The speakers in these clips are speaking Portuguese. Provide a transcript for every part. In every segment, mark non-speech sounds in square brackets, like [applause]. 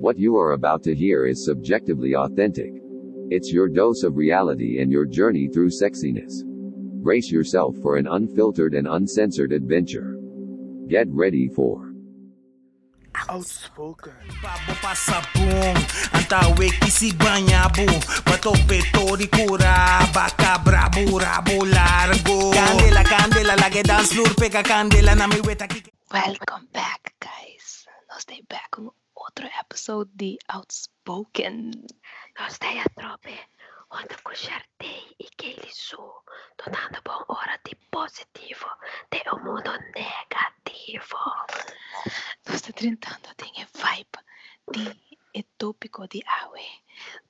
What you are about to hear is subjectively authentic. It's your dose of reality and your journey through sexiness. Brace yourself for an unfiltered and uncensored adventure. Get ready for Outspoken. Babo pasabong Ang tawag isi banyabo Patope tori kura Baka brabo rabo largo Candela candela lage dance floor Peka candela na mi Welcome back, guys. Nós estamos back com outro episode de Outspoken. Nós estamos a trope onde com Chartei e Kelly Su donando bom hora de positivo de um mundo negativo. Estamos tentando ter vibe de é tópico de awe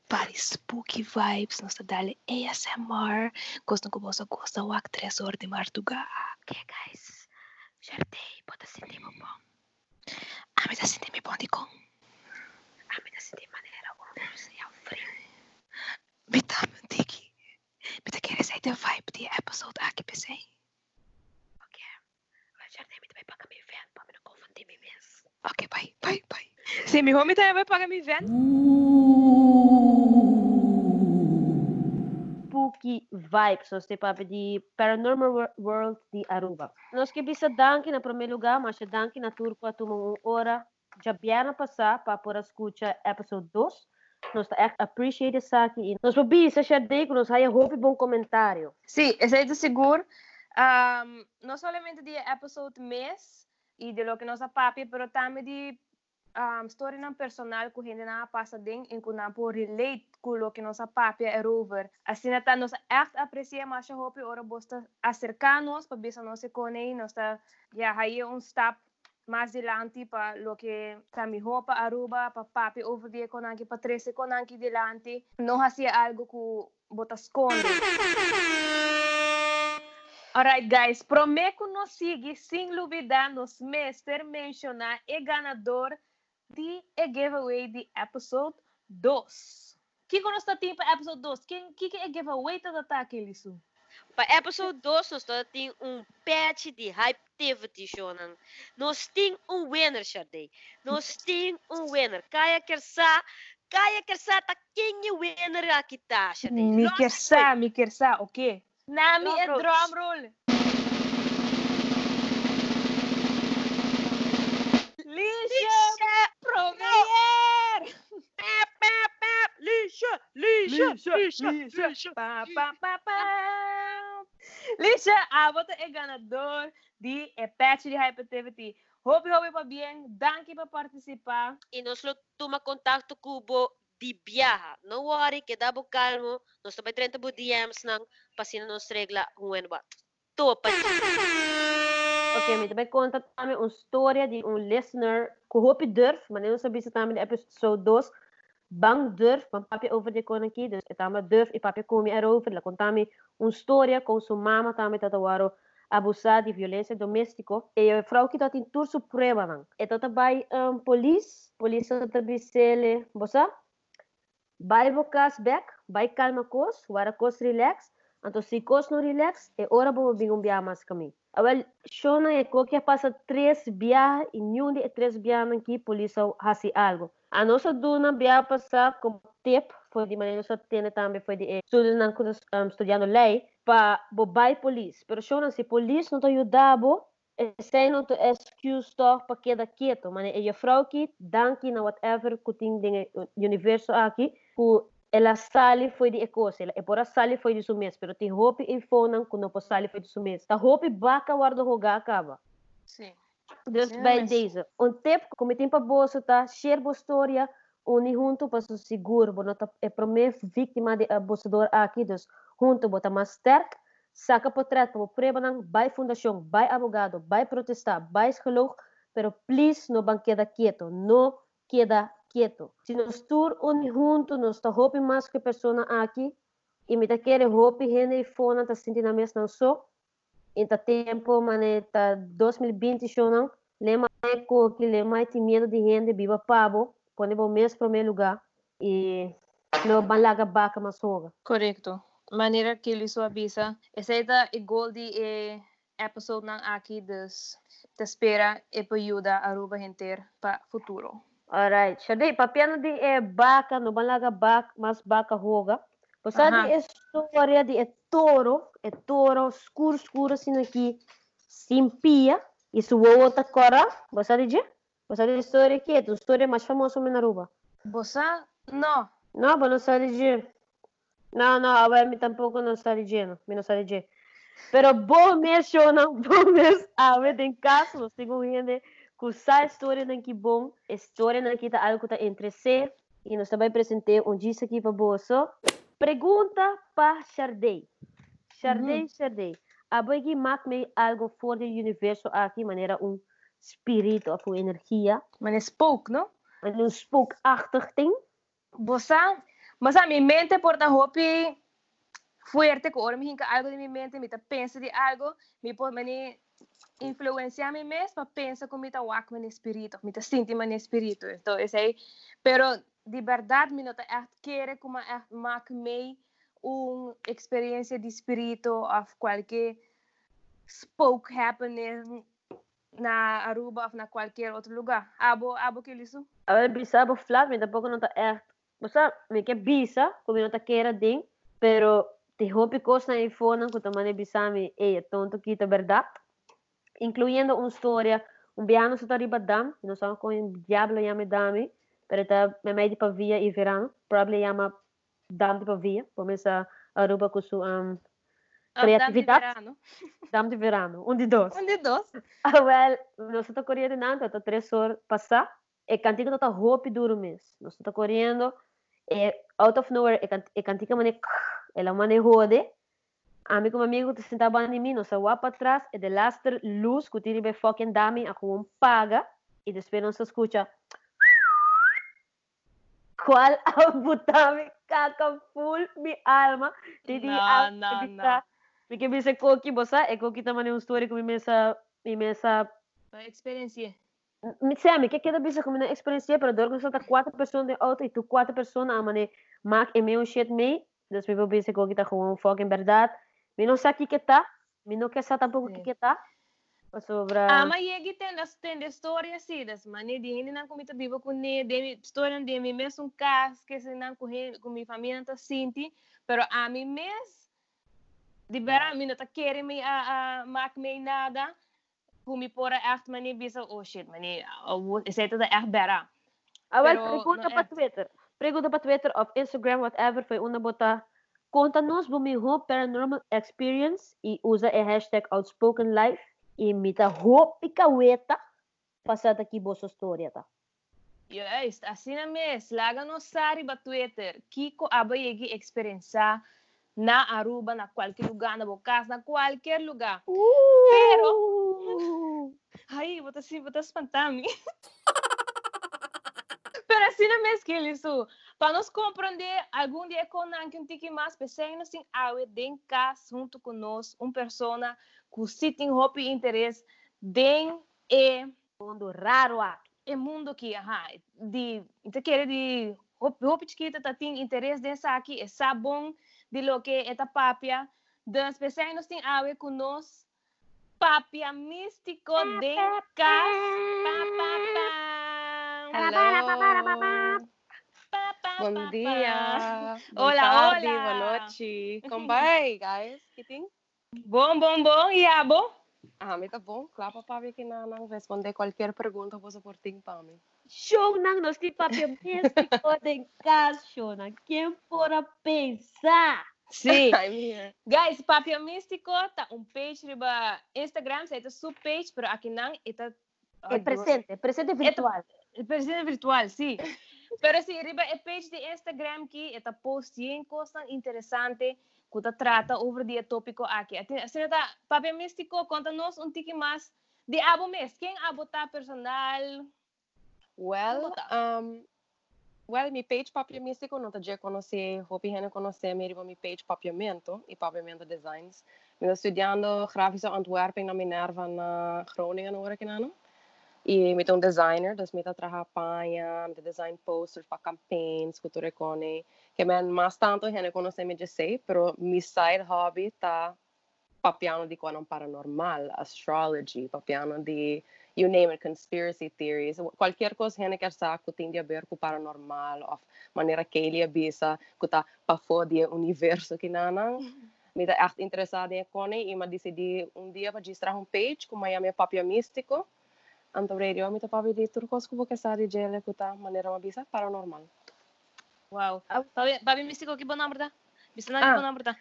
para spooky vibes nós estamos dando ASMR gostam que você gosta o três horas de madrugada. Ok, guys? Chartei, pode sentir meu bom. A me dá sentir meu bom de com. A me dá sentir maneira onde você é o frio. Me dá mentiki. Me dá querer sair da vibe de episode aqui, pensei. Ok. Mas Chartei, me vai pagar meu vento para me não confundir me mesmo. Ok, bye, bye, bye. Se me homem também vai pagar meu vento? spooky vibes para de Paranormal Wor- World de Aruba. Nós que bisa danke na primeiro lugar, mas a danke na para tomar uma hora já biana passar para por escutar episode 2. Nós está echt appreciate isso aqui. E Nós bisa já que nós aí hope bom comentário. Sí, estoy de seguro. Am, no solamente de episode mês e de lo que nos papi, pero também de um, story não personal que gente não passa dentro em que não pode relate com lo que nos papi é over. Assim, nós nos echt aprecia mais a hope ora bosta acercar-nos para ver se nós se conhecem, nós está já aí um step mais adiante para lo que também roupa aruba para papi over com aqui para três com aqui delante. Não fazia algo que bota esconde. Alright, guys. Prometo nos seguir sem dúvida nos mestre mencionar o ganador de a giveaway de episode 2. Que que nós está para episode 2? Quem que que é giveaway tá tá aquele isso? Para episode 2, nós temos um patch de Hypetivity show. Nang. Nós temos um winner, Sharday. Nós temos um winner. Kaya kersa, kaya kersa, ta quem é o winner aqui tá, Sharday. Quer sa, me quer sa, ok? Nami é drum roll. Lixa Promeyer! Lixa, lixa, lixa, lixa. Pá, pá, pá, pá. Lixa, a você é ganador de patch de Hyperactivity. Hope, hope bem. Danke para participar. E nós toma contato cubo de viaja. Não worry, que dá bo calmo. Nós também 30 bo DMs nang pasina nos regla um ano ba. Topa. Ok, me também conta também uma história de um listener que hope durf, mas não sabia se também de episode 2. Bang durf, van papi over de kon aqui, dus também durf e papi come erover, la contami uma história com sua mama também tatawaro abusar de violência doméstica e vrouw que tá tem tudo su prueba nang. E tota by um, police, police tota bisele, bosa? Vai bokas back, vai calma kos, wara kos relax, anto si kos no relax, e ora bomo bingum biamas kami. Awel, shona e qualquer passa três biar e nenhum de três biar aqui polícia hasi algo. A nossa duna biar passar como tip, foi de maneira tem também foi de estudo não um, estudando lei para bobai polícia. Pero shona se polícia não te ajudava, sei não te excuse toch para quedar quieto, mas é a frau que danke na whatever que tem no universo aqui, que ela sali foi de coisa, ela embora sali foi de su mês, pero tem hope e fonan que não pode sali foi de su mês. Ta hope baka guarda rogar acaba. Sim. Mas- deze. Um tempo, como tem para bolsa, tá? Boa história, uni junto para su seguro, bona tá é primeira vítima de abusador aqui, dus junto bota mais sterk, saca para trás, para preba nang, by fundação, by abogado, by protestar, by geloof, pero please no ban queda quieto, no queda quieto. Se nós tur uni junto, nós tá hope mais que pessoa aqui, e me tá querer hope gente e fona tá sentindo a mesma só, Então, tempo, mané, tá 2020 show não. Lema ko que lema tem medo de viva pabo, pone o mês primeiro lugar e no balaga baca mas hoga. Correcto. Maneira que ele avisa. Esse é o gol de eh, episode ng aqui, dus te espera e para ajudar a Aruba gente para futuro. Alright. Shadi, papiano di e baka, no balaga bak, mas baka hoga. Posa Aha. di di e toro, e toro scuro scuro sino aqui simpia, e su outra cora, posa di je? Posa di storia aqui, é a storia mais famosa na Aruba. Bosa? No. No, pero no sa di je. No, no, a ver, mi tampoco no sa di je, no, mi no sa di je. Pero bom mês, Shona, bom mês, a ver, tem caso, temos gente que sa história não que bom, história não que tá algo que tá entre si, e nós também apresentei um dia aqui para você. Pergunta para Chardei. Chardei, Uhum. Chardei. A que maak me algo fora do universo aqui, maneira um espírito of uma energia, Man is spook, no? um spookachtig ding. Bosa? Mas a mi mente por na hopi fuerte que ahora me hinca algo de mi mente, me pensa de algo, me por mani influenciar mi mes para pensar como me wak mijn espírito, me ta sentir mijn espírito. Então, esse aí, pero de verdad men dat echt quiere como echt maak mee een experiencia de espíritu of cualquier spoke happening na Aruba of na cualquier otro lugar. Abo, abo que liso. A ver, bisa bo flap, me tampoco no echt. O sea, me que bisa, como no ta queira ding, pero te hopi cosa en fona con tamane bisa me, ey, tonto quita verdad. Incluyendo una historia, un viano sotto arriba dam, no sabemos con el diablo llame dame. Pero tá me meio [laughs] de pavia e verão, probably chama dam de pavia, como essa Aruba com sua um, Creatividade? Verano. dam de verão, um de dois. Um de dois. [laughs] Ah, well, nós estamos correndo nada, tá três horas passar, e cantiga tá roupa duro mês. Nós estamos correndo, e out of nowhere, e, cant cantiga mane, [sighs] ela mane rode, a mim como amigo te sentava em mim, nós vamos para trás, e de laster luz, que tira fucking dami, a como paga, e depois nós escuta, cual [laughs] amputame caca full mi alma. Didi no, no, no. Porque me dice Coqui, vos también es una historia que me esa, me esa... Experiencia. Mm, mm, Sabe, que queda bisa como una experiencia, pero dorgo salta cuatro personas de auto y tú cuatro personas, mac y me, dice está un fuck en verdad. Me no sé aquí que está, me no que tampoco sí. que está. Sobre Ah, mas e tem das tem de história assim, das mané de hindi nang kumita bibo kun ni de mi história de mi mes um cas que se com com mi família tá sinti, pero a mi mes de vera mi não tá querer me a a mak me nada. Kung mi pora echt mané bisa oh shit é tudo echt bera. Ah, well, pero pergunta não para é. Twitter. Pergunta para Twitter of Instagram, whatever, foi uma bota. Conta-nos o meu paranormal experience e usa a hashtag outspoken life e mita hope e kaweta passada aqui boa história, tá? Yes, assim na mes, laga no sari ba Twitter, kiko aba yegi experiência na Aruba, na qualquer lugar, na Bocas, na qualquer lugar. Pero... Ai, vou assim, vou espantar-me. [laughs] Pero assim na mes que isso, para nos compreender, algum dia com que um tique mais, pensei assim, awe den cas junto conosco, uma pessoa que se tem hope e interesse, den e mundo raro aqui. é mundo que aha de então quer de hope chiquita tá tem interesse dessa aqui é sabon de lo que eta papia das pessoas nós tem awe com nós papia místico de cas pa pa pa Hello. Pa, pa, Bom dia. pa. Boa Hola, tarde, hola. boa noite. Como vai, guys? Kiting? Bom bom bom e abo Ah, me tá bom. Claro, ver que não, não responder qualquer pergunta você por ting para mim. Show nang nos ti papel místico de caso, na quem fora pensar. sim. Guys, Papia Místico tá um page riba Instagram, sa ito sub page, pero aqui não, ito É presente, presente virtual. Presente virtual, sim. [laughs] Pero sim, riba é page de Instagram que ita post yin coisa que ta trata over dia tópico aqui. Tá, Papia Místico, conta-nos um tique mais de abo mês. Quem abo tá personal? Well, tá? um, well, mi page Papia Místico não já conhecer, hope hene conhecer me riba mi page Papiamento e Papiamento Designs. Me estou estudando gráfica ontwerping na Minerva na Groningen, hoor ik. E me um designer, dus me tá trabalhar panha, me design posters para campaigns, cultura icone. que men más tanto henne conoscemme sig, pero mi il hobby ta papiano di qualon paranormal, astrology, papiano di you name it, conspiracy theories, qualquier cosa henne che sa che tende a ver cu paranormal of maniera che li abisa che ta pafo di universo che nanan. [laughs] Mi ta echt interessada in kone e ma decidi un dia pa gistra un page con mai a mia papia mistico. Anto radio mi ta papi di turcos cu boca sa di gele che ta maniera ma bisa paranormal. Wow. Babi, babi místico que bom nome tá? Bisa na Ah. que bom nome tá?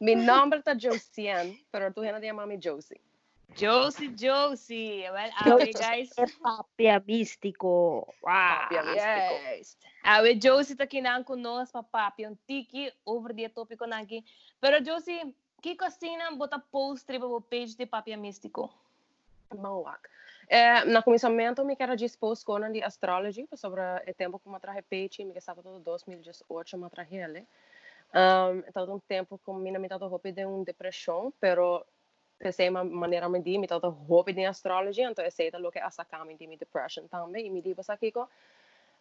Mi nome tá Josiane, pero tu hena dia mami Josie. Josie, Josie. Well, [laughs] Josie. awe guys. É papia místico. Wow. Papia místico. Yes. Awe Josie tá kinang ko nós pa papi um tiki over the tópico naki. Pero Josie, que cocina bota post tribo o page de papia místico. Mauak. É, na começamento, me quero dispor com de astrology sobre o tempo que traje peixe, me que estava todo 2018, eu traje ele. Um, então, um tempo que me me tava roupa de uma depressão, pero pensei uma maneira me di, me tava roupa de astrology, então sei da lo que essa cama de minha depression também, e me di, você Kiko,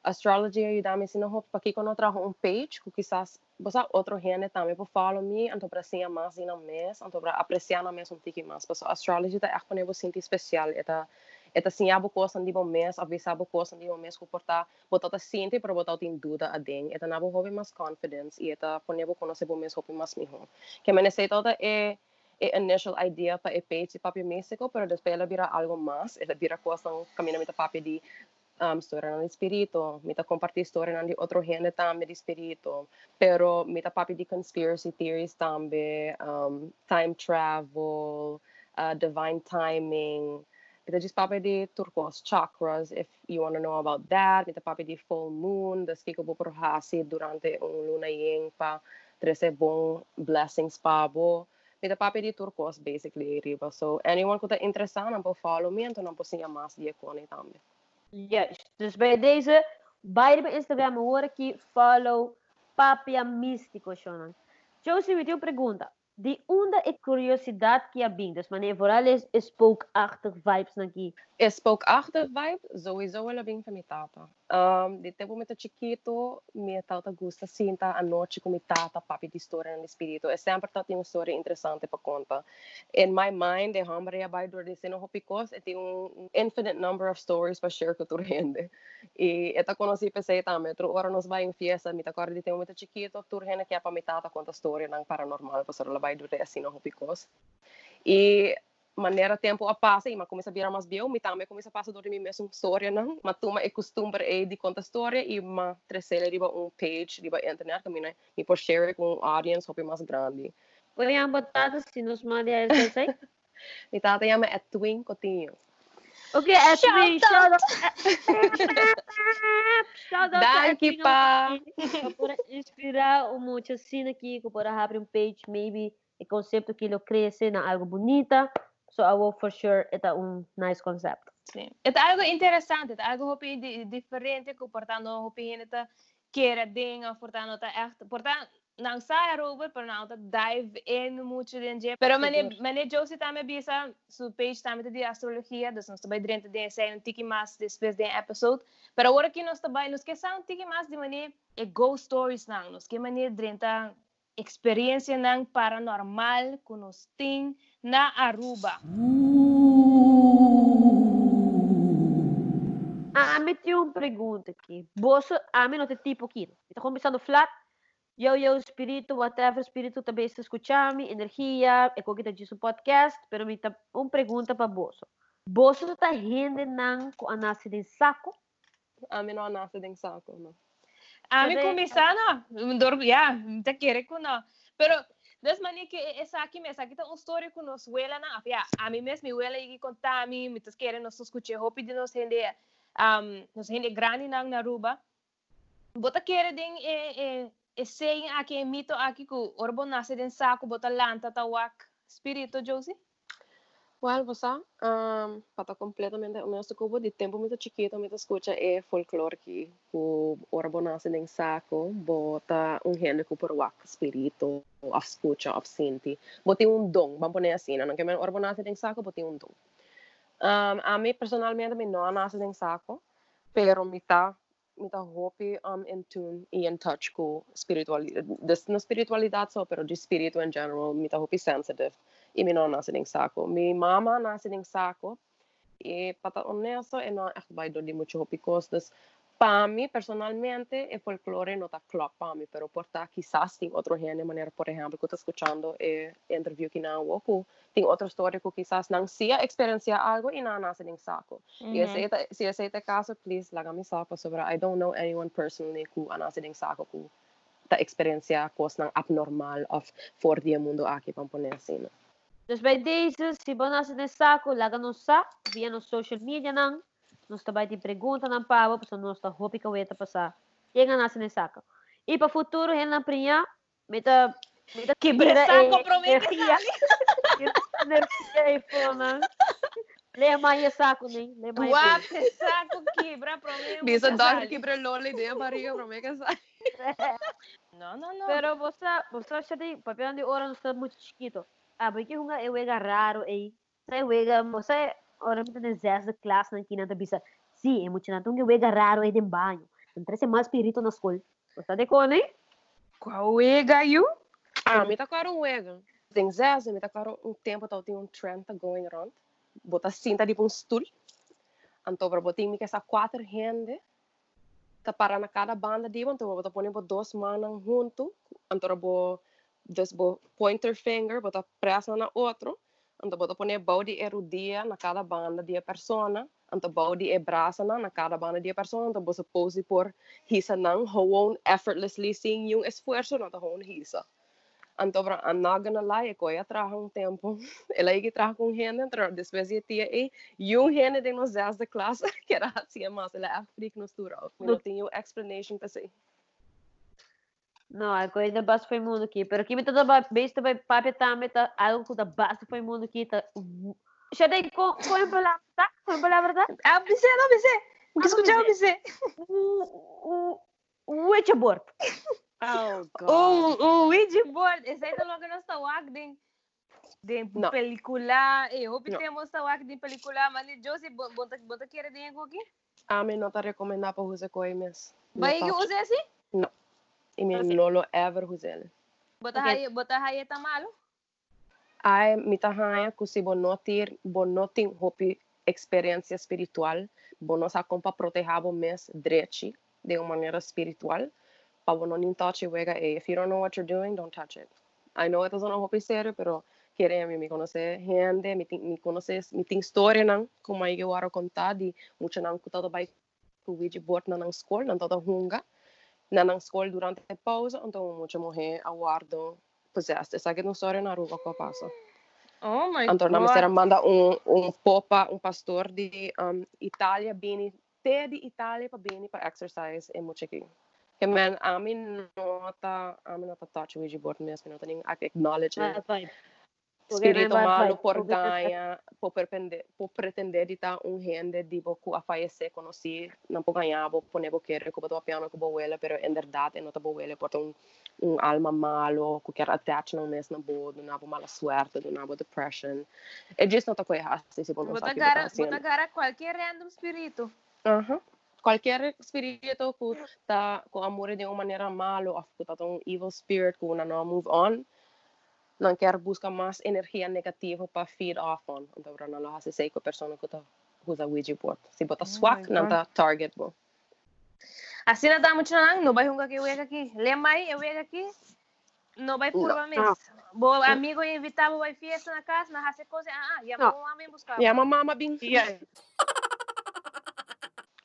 astrology ajuda-me se não para Kiko não trago um page, que quizás você outro gente também por follow me, então para ser mais em mês, então para apreciar na mês um tique mais, porque astrology tá echt quando eu sinto especial, eta eta de bom mês, avisar abo coisa de bom mês que portar, botar tá sente para botar tem dúvida a den, eta nabo hobby mais confidence e eta eu conhecer bom mês hobby mais miho. Que me sei toda é é initial idea para e page papi México, pero depois ela vira algo mais, ela vira coisa caminho mita papi de um, história no espírito, mita compartir história de outro gente também de espírito, pero mita papi de conspiracy theories também, um, time travel, uh, divine timing, Pitaji's Papadi turquoise chakras, if you want to know about that, Pita Papadi full moon, the può prohasi durante un luna yengpa, trese bong blessings pabo, Pita Papadi turquoise basically riba. So anyone kuta interesan, po follow me and dan po siya mas die kone tambe. Yes, dus bij deze beide bij Instagram hoor ik je follow Papia Místico, Jonan. Josie, met jouw pergunta. die onda ik curiosidade que abim. Dus wanneer vooral is, is spookachtig vibes Een. Is spookachtig vibes, sowieso wel abim van mijn tata. Um, de tempo muito chiquito, minha tata gosta sinta a noite com minha tata, papi de história no espírito. É sempre tá tem uma história interessante para contar. In my mind, de hambre a bai dor de seno hopicos, e tem um infinite number of stories para share com toda gente. E esta conheci pensei também, outro hora nós vai em fiesta, me tá de tempo muito chiquito, toda gente que é para minha tata conta história não paranormal, para ela vai dor de hopicos. E maneira tempo a passa e mas começa a virar [laughs] mais bio, me também começa a passar dor de mim mesmo história não, mas tu é costume aí de contar história e mas trazer riba um page riba internet que me me por share com um audience hope mais grande. Pwede ang batata, si nos manda essa say? Me tata chama é Twin Coutinho. Ok, Edwin, shout out. Shout out Danke, pa. Para inspirar o mucho assim aqui, que para abrir um page, maybe, o conceito que ele cresce na algo bonita. So I will for sure, ita um nice concept. Sim. É algo interessante, é algo hopi di, diferente que portanto hopi tá queira dinga, portanto tá echt, portanto não sai Robert, pero não tá dive in muito dentro. Pero mane mane Josie também bisa su page também de astrologia, dus nós também dentro de sai um tiki mais depois de episode. Pero agora que nós também nos que são tiki mais de mane é ghost stories não, nos que mane dentro experiência não paranormal que nós tem na Aruba. Ah, me tinha uma pergunta aqui. Bosso, a mim não tem tipo aqui. Está começando flat. Eu, eu, espírito, whatever, espírito também está escutando, energia, é que está podcast, pero me tá uma pergunta para Bosso. Bosso está rindo não com a nasce de saco? A mim não nasce de saco, não. A mí começar no, dor, ya, te quiere con no. Pero das mani que essa aqui me essa aqui tá uma história com nos abuela na, ya, a mí mesmo mi abuela e contar a mí, me tas querem nos escutar hopi de nos rende um, nos rende grande na Naruba. Bota querer den e e e sei aqui é mito aqui que orbo nasce den saco bota lanta tawak espírito Josie. Well, ¿verdad? Um, para completamente honesto, Cuba, de tiempo muy chiquito, me escucha el folclore que ahora nace en saco, bota un género que por wak, espíritu, o escucha, o siente. Bote un don, vamos a poner así, no que ahora nace en saco, bote un don. Um, a mí personalmente, me no nace en saco, pero me está me está hopi um, in tune y in touch con espiritualidad, no espiritualidad, so, pero de espíritu en general, me está hopi sensitive. i minun naasiningsako. Mi mama naasiningsako. Y para eso en no ah, acuerdo de mucho cosas. Para mí personalmente el folclore no está claro para mí, pero por quizás en otro género, manera, por ejemplo, que estoy escuchando eh, interview que no hago, tiene otra historia que quizás no sea experiencia algo y nada nace en saco. Y este, si es este caso, please, la mi sapo sobre I don't know anyone personally who nace en saco, que experiencia pues, cosas abnormal of for el mundo aquí para poner así. ¿no? Você nasce nesse saco, laga no sa, via no social media nang, nós também te pergunta ng pavo, porque nós está hopi ka weta passar. Yenga nasa nesse saco. E para futuro, hen na prinha, meta meta quebra [laughs] saco pro mim que energia. Energia e fona. Lê mais esse saco, nem. Lê mais. Guap, saco quebra mim. Bisa sali. quebra loli de barriga para mim que sai. Não, não, não. Pero você, você acha que papel de ouro não está muito chiquito. Ah, porque hunga é wega raro aí. Sai wega, você ora muito nessa de classe na quina da bisa. Sim, é muito nato que wega raro aí de banho. Não traz mais espírito na escola. Você de cone? Qual é, Gaio? Ah, me tá claro um wega. Tem zes, me tá claro um tempo tá tem um trend going around. Bota cinta de um stool. Então, para botar me que essa quatro gente tá para na cada banda de então bota põe por dois manos junto. Então, bo dos bo pointer finger, bota pressa na outro. Então, bota põe body erudia na cada banda de persona. Então, body e braça na na cada banda de persona. Então, você pose por hisa não, gewoon effortlessly sem um esforço na tá gewoon hisa. Então, para I'm not gonna lie, eu ia trabalhar um tempo. [laughs] Ela ia trabalhar com gente, então, depois ia ter e um gente de nos dez da classe, [laughs] que era assim, mas ela é freak nos tural. Não tenho explanation para ser. Não, a coisa da base foi mundo aqui. Pero aqui me tá da base também papi também tá algo que da base foi mundo aqui tá. Já dei com com a palavra, tá? Com a palavra, tá? Ah, Bise, não, Bise. O que Ah, escutar o Bise. Bise? O o o witchboard. Oh, God. O, o Ouija board, esse aí tá logo nós tá wag din din Não. película. Eh, hope Não. temos tá wag din película, mas ni Josie bota bota querer din aqui. A mim não tá recomendado para usar coisa mesmo. Vai que use assim? E me Assim. não lo ever usar. Bota Ok. aí, bota aí tá malo. Ai, não ter, você não tem hopi experiência espiritual, para proteger você mesmo direito de uma maneira espiritual, você não touch it, hey, if you don't know what you're doing, don't touch it. I know it is uma hopi sério, pero querem me conhecer gente, me me conhecer, me tem história não, como eu quero contar de muito não que todo vai o vídeo board na escola, não todo hunga, na escola durante a pausa, então muito morrer aguardo possessed. Essa aqui é uma história na rua que passa. Oh my Então, na misera manda um, um popa, um pastor de um, Itália, bem, te de Itália para bem para exercise e muito aqui. Que man, a mim não tá, a mim não tá touch with board mesmo, não I acknowledge it. Bad malo por [laughs] Porque- ganha, por pretender, por pretender de estar um gente de boku a falecer, conheci, não por ganhar, por poner que botou piano que boa pero não tá boa por um um alma malo, que quer attach não mesmo na boa, não há mala suerte, não há depression. É disso não tá coisa assim, se você não Bota sabe cara, assim. bota cara qualquer random espírito. Aham. Qualquer espírito que está com amor de uma maneira malo, ou que está um evil spirit que não move on, não quer buscar mais energia negativa para feed off on. Então, para não fazer sei que a pessoa que usa Ouija board. Se botar swak, my não está target mo. Assim na dá muito não, não vai hunga que eu aqui. Lembra aí, eu aqui. Não vai curva mesmo. Bo amigo invitava vai fiesta na casa, na hace coisa, ah, ah, ya Não. mo homem buscar. E a mamama bem.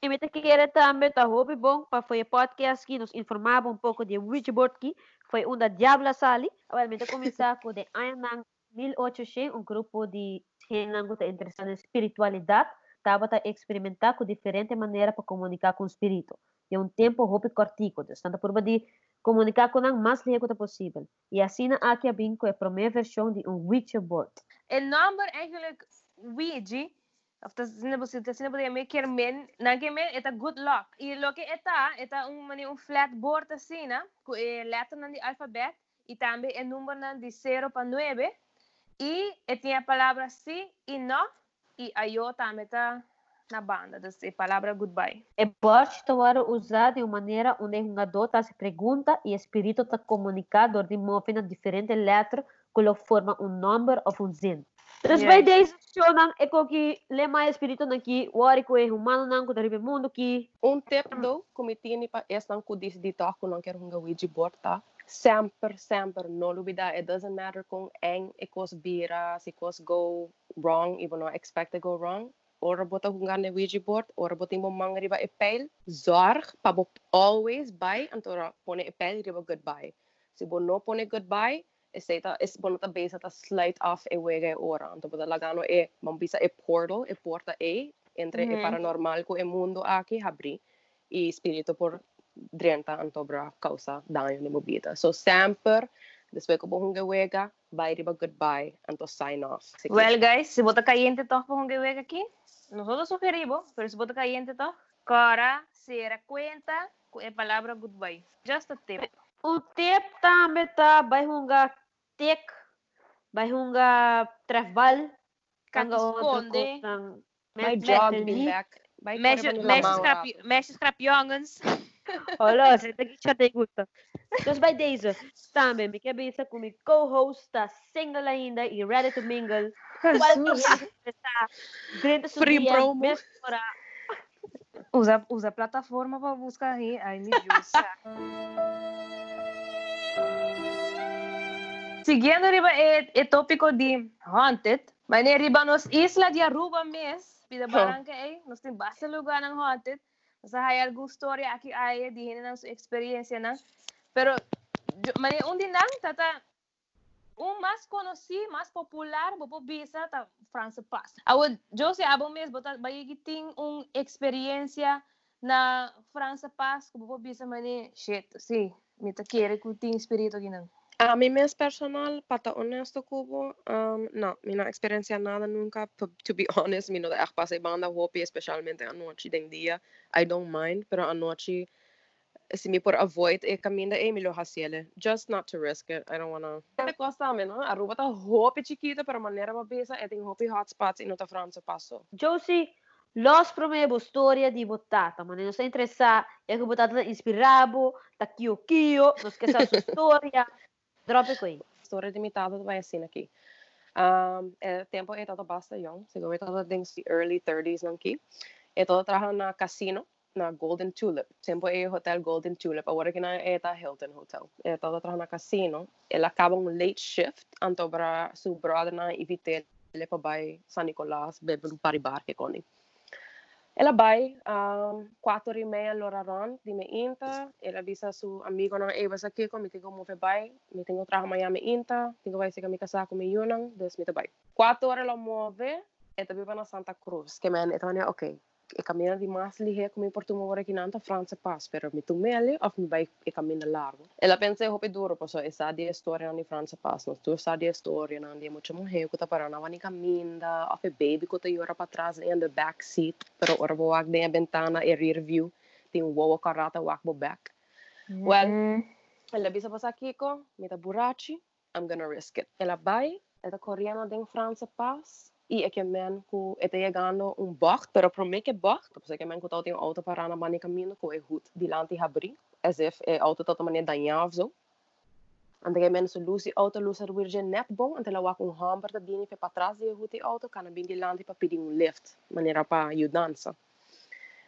E me que querer também tá hobby bom para foi podcast que nos informava um pouco de witchboard que foi um da Diabla Sali. Me começar com de Ayanang 1800, um grupo de está interessado em espiritualidade, estava a experimentar com diferente maneira para comunicar com o espírito. E um tempo hobby cortico, tanto por de comunicar com o mais rápido possível. E assim aqui a bem com a primeira versão de um witchboard. El number eigenlijk Ouija, of dat is niet dat is niet dat je mee keer men, na keer men, eta good luck. Y lo que eta, eta un mani un flat board así, na, ku e letter nan di alfabet, y también el número nan di 0 para 9, y e tiene palabra sí y no, y ayo también está na banda, dus e palabra goodbye. É board estava usado de uma maneira onde o jogador está se pergunta e o espírito está comunicado de movendo diferentes letras que forma um número ou um zin. Terus Yes. by show nang eko ki lema espiritu nang ki wari ko e humano nang ko dari mundo ki Um tip do, comitini pa es nang kudis di to kung nang quero hunga Ouija board ta. Sempre, sempre, no lubida. It doesn't matter kung eng ikos bira, si kos go wrong, even though expect to go wrong. Ora bota hunga ne Ouija board, ora bota imo mang riba epel. Zorg, pa bo always buy, antora pone epel riba goodbye. Si bo no pone goodbye, sejta isbolla bejsa ta' slajt af e wege ora. Anto bada lagano e mambisa e portal, e porta e, entre mm -hmm. e paranormal ku e mundo aki habri i spiritu por drenta antobra causa daño ni mobita. So samper, después como hunge wega, bye riba goodbye, anto sign off. Así well que... guys, si vota caliente toh po hunge wega aquí, nosotros sugerimos, pero si vota caliente toh, cara, se da cuenta, e palabra goodbye. Just a tip. Un tip tambe ta by hunga tek by hunga travel Canto esconde. nang my job scrap, rapo. mexe scrapjongens. Hola, se te gusta. Dus bij deze, tambe, mi kabisa com mi co-host, tá single ainda e ready to mingle. [laughs] Grande Free promo. Para Usa, usa plataforma para buscar aí. Ai, meu Deus. [laughs] Seguindo riba e, e tópico de haunted, mas ne riba nos isla de Aruba mes, pida barangka eh, nos tem bastante lugar ng haunted. Mas hay alguma história aqui aí de hina sua experiência na. Pero mas um din lang tata um mais conhecido, mais popular, bobo bisa ta France Pass. Awod Jose abo mes bota bayigi ting um experiência na France Pass, ko bobo bisa mani shit, si. Mita kere ko ting espírito ginang. A mí mes personal, para honesto kubo, um, no, mi no experiencia nada nunca, [laughs] to, to be honest, mi no de pasé banda hopi, especialmente anoche den dia, I don't mind, pero anoche, si mi por avoid e caminda e mi lo hasiele, just not to risk it, I don't wanna. Te costa a mí, no? Aruba ta hopi chiquita, pero manera ba bisa, e ting hopi hotspots in ta França passo. Josie, los promebo storia di bottata, ma non sta interessata, e che bottata inspirabo, ta kio kio, non scherza [laughs] su storia. Drop qui. Storia limitada vai assim aqui. Um, é, tempo é todo basta young, todo dings the early 30s nang ki. É todo trabalho na casino, na Golden Tulip. Tempo é hotel Golden Tulip, agora que na é ta Hilton Hotel. É todo trabalho na casino. Ele acaba um late shift, anto para su brother na invite ele para San Nicolás, bebe um paribar que coni. Ela vai um, quatro e meia lora ron, di me inta, ela avisa su amigo na e basa aqui com me tengo move vai, me tengo trabalho amanhã me inta, tengo vai ser me casar com me yunang, des me vai. Quatro horas ela move, eta viva na Santa Cruz, que man, E ik kan meer naar die maas liggen, ik kom in Porto Moro in aan de Franse pas, maar met toen mele of met bij ik kan minder e largo. En la pensé op het door op zo, esa die historia aan die Franse pas, tu esa die historia aan die mucho mujer kuta para na vani caminda, of e baby kuta yora pa atrás in the back seat, pero ora bo ak de ventana e rear view, tin wow karata wak bo back. Well, en la bisa pasa Kiko, mita burachi, I'm gonna risk it. En la bai, eta coreana den Franse pas, pass, e é que men ku ete chegando um bocht, pero pro me que bocht, pues é que men ku tau tem auto para na mani caminho ku e hut dilanti habri, as if e auto tot mani danha of zo. Ante que men su lusi auto lusi wirje net bom, ante la wak un hamper da bini pe pa trás de hut e auto, kana bin dilanti pa pedi un lift, manera pa ajudança.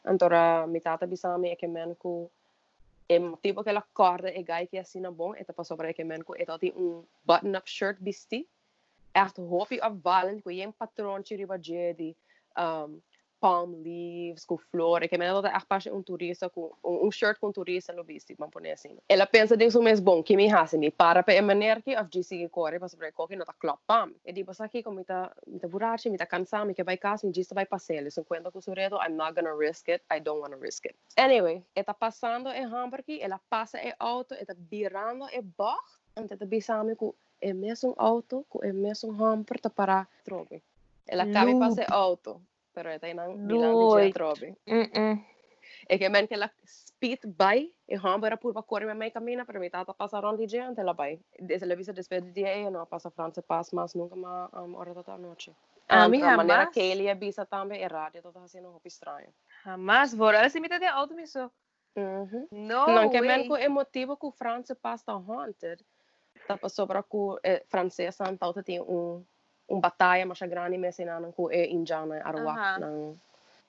Antora mi tata bisami é que men ku e motivo que ela corda e gai que assina bom, eta passou para que men ku e tati un button up shirt bisti, echt hoopie afvalend, ku jem patroontje riba jedi, um, palm leaves, com flor, que menina echt pas um turista com um, shirt com turista lo visti, man pone assim. Ela pensa de isso mesmo bom, que me hasi me para pe maneira que of disse que corre, para sobre coque não tá klopam. E di passa aqui com mita mita burachi, mita cansar, me que vai casa, me disse vai passar, eles enquanto com suredo, I'm not gonna risk it, I don't wanna risk it. Anyway, eta passando e Hamburg, ela passa e auto, eta virando e bocht, Inte të bëj sami ku e mes auto, ku e mes un hëmpër të para tropi. E la kavi pas e auto, pero e tajnan bilan di gjithë tropi. Mm -mm. E ke men ke la spit bai, e hëmbër a purva kori me me kamina, pero mi tata pasa ron di gjithë, la bai. E se le vise despedi di no, pasa France pas mas nunca ma um, ora da noche. Ah, um, mi jamás. manera que él visa también errada, todo así no extraño. Jamás, por eso se me de auto miso. Mhm. No. No, que men ku emotivo ku France pasta haunted. Tapos sobra ko eh, francesa ang tawag ti un un bataya masagrani mesinan ko e indiana arawak uh -huh. ng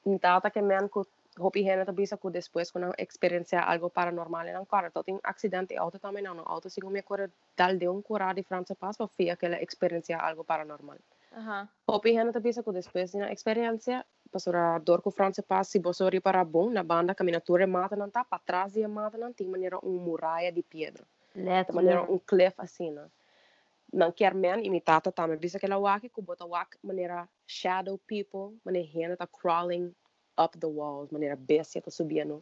nitata ke men ko hopi hena ta bisa ko después ko na experiencia algo paranormal en ankara to tin accidente auto tamen no auto sigo mi acuerdo dal de un cura di francia paso fia que la experiencia algo paranormal Ajá. Uh hopi -huh. hena ta bisa ko después na experiencia pasora dor ko francia pas si boso ripara bon na banda caminatura e mata nanta pa trás e mata nanti maniera un muralla di piedra um cliff assim não não quer men imitata também bisa que ela waki ku bota wak maneira shadow people maneira hena tá crawling up the walls maneira bestia tá subindo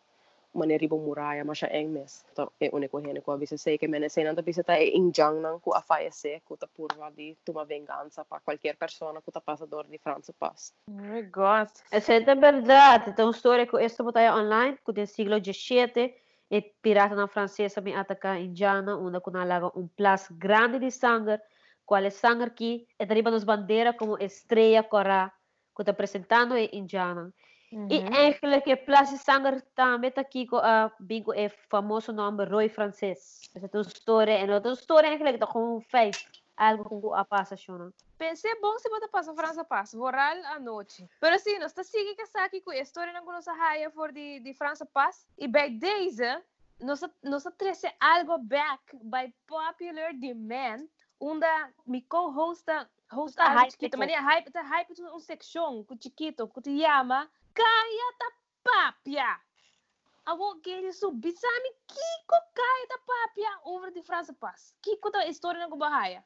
maneira riba muralha mas é mes então é único hena ku bisa sei que men sei não tá bisa tá em jang não ku afaiece ku tá purva de toma vingança para qualquer pessoa ku tá passador de França paz Oh my god. Essa é verdade. Então, história que esta botaia online, que tem siglo XVII, e pirata francesa me ataca indiana, onde laga um plas grande de sangue, qual é sangue aqui, e arriba nos bandeira como estrela cora, que está apresentando é indiana. E eigenlijk que plas de sangue também está aqui com a bingo é famoso nome Roy francês. Essa é uma história, e outra história eigenlijk está com um feito, algo que a passa, Shona. Pensei bom se bota passa França passa, voral à noite. Pero assim, nós está seguindo que aqui com a história não conosco raia for de de França passa e by days, nós nós trouxe algo back by popular demand, onde me co-hosta hosta algo hype chiquito, po. mania hype, tá hype tu um section, com chiquito, que te chama Caia da Papia. Awo que subir, sabe? Kiko Caia da Papia, over de França passa. Kiko da história não bahia.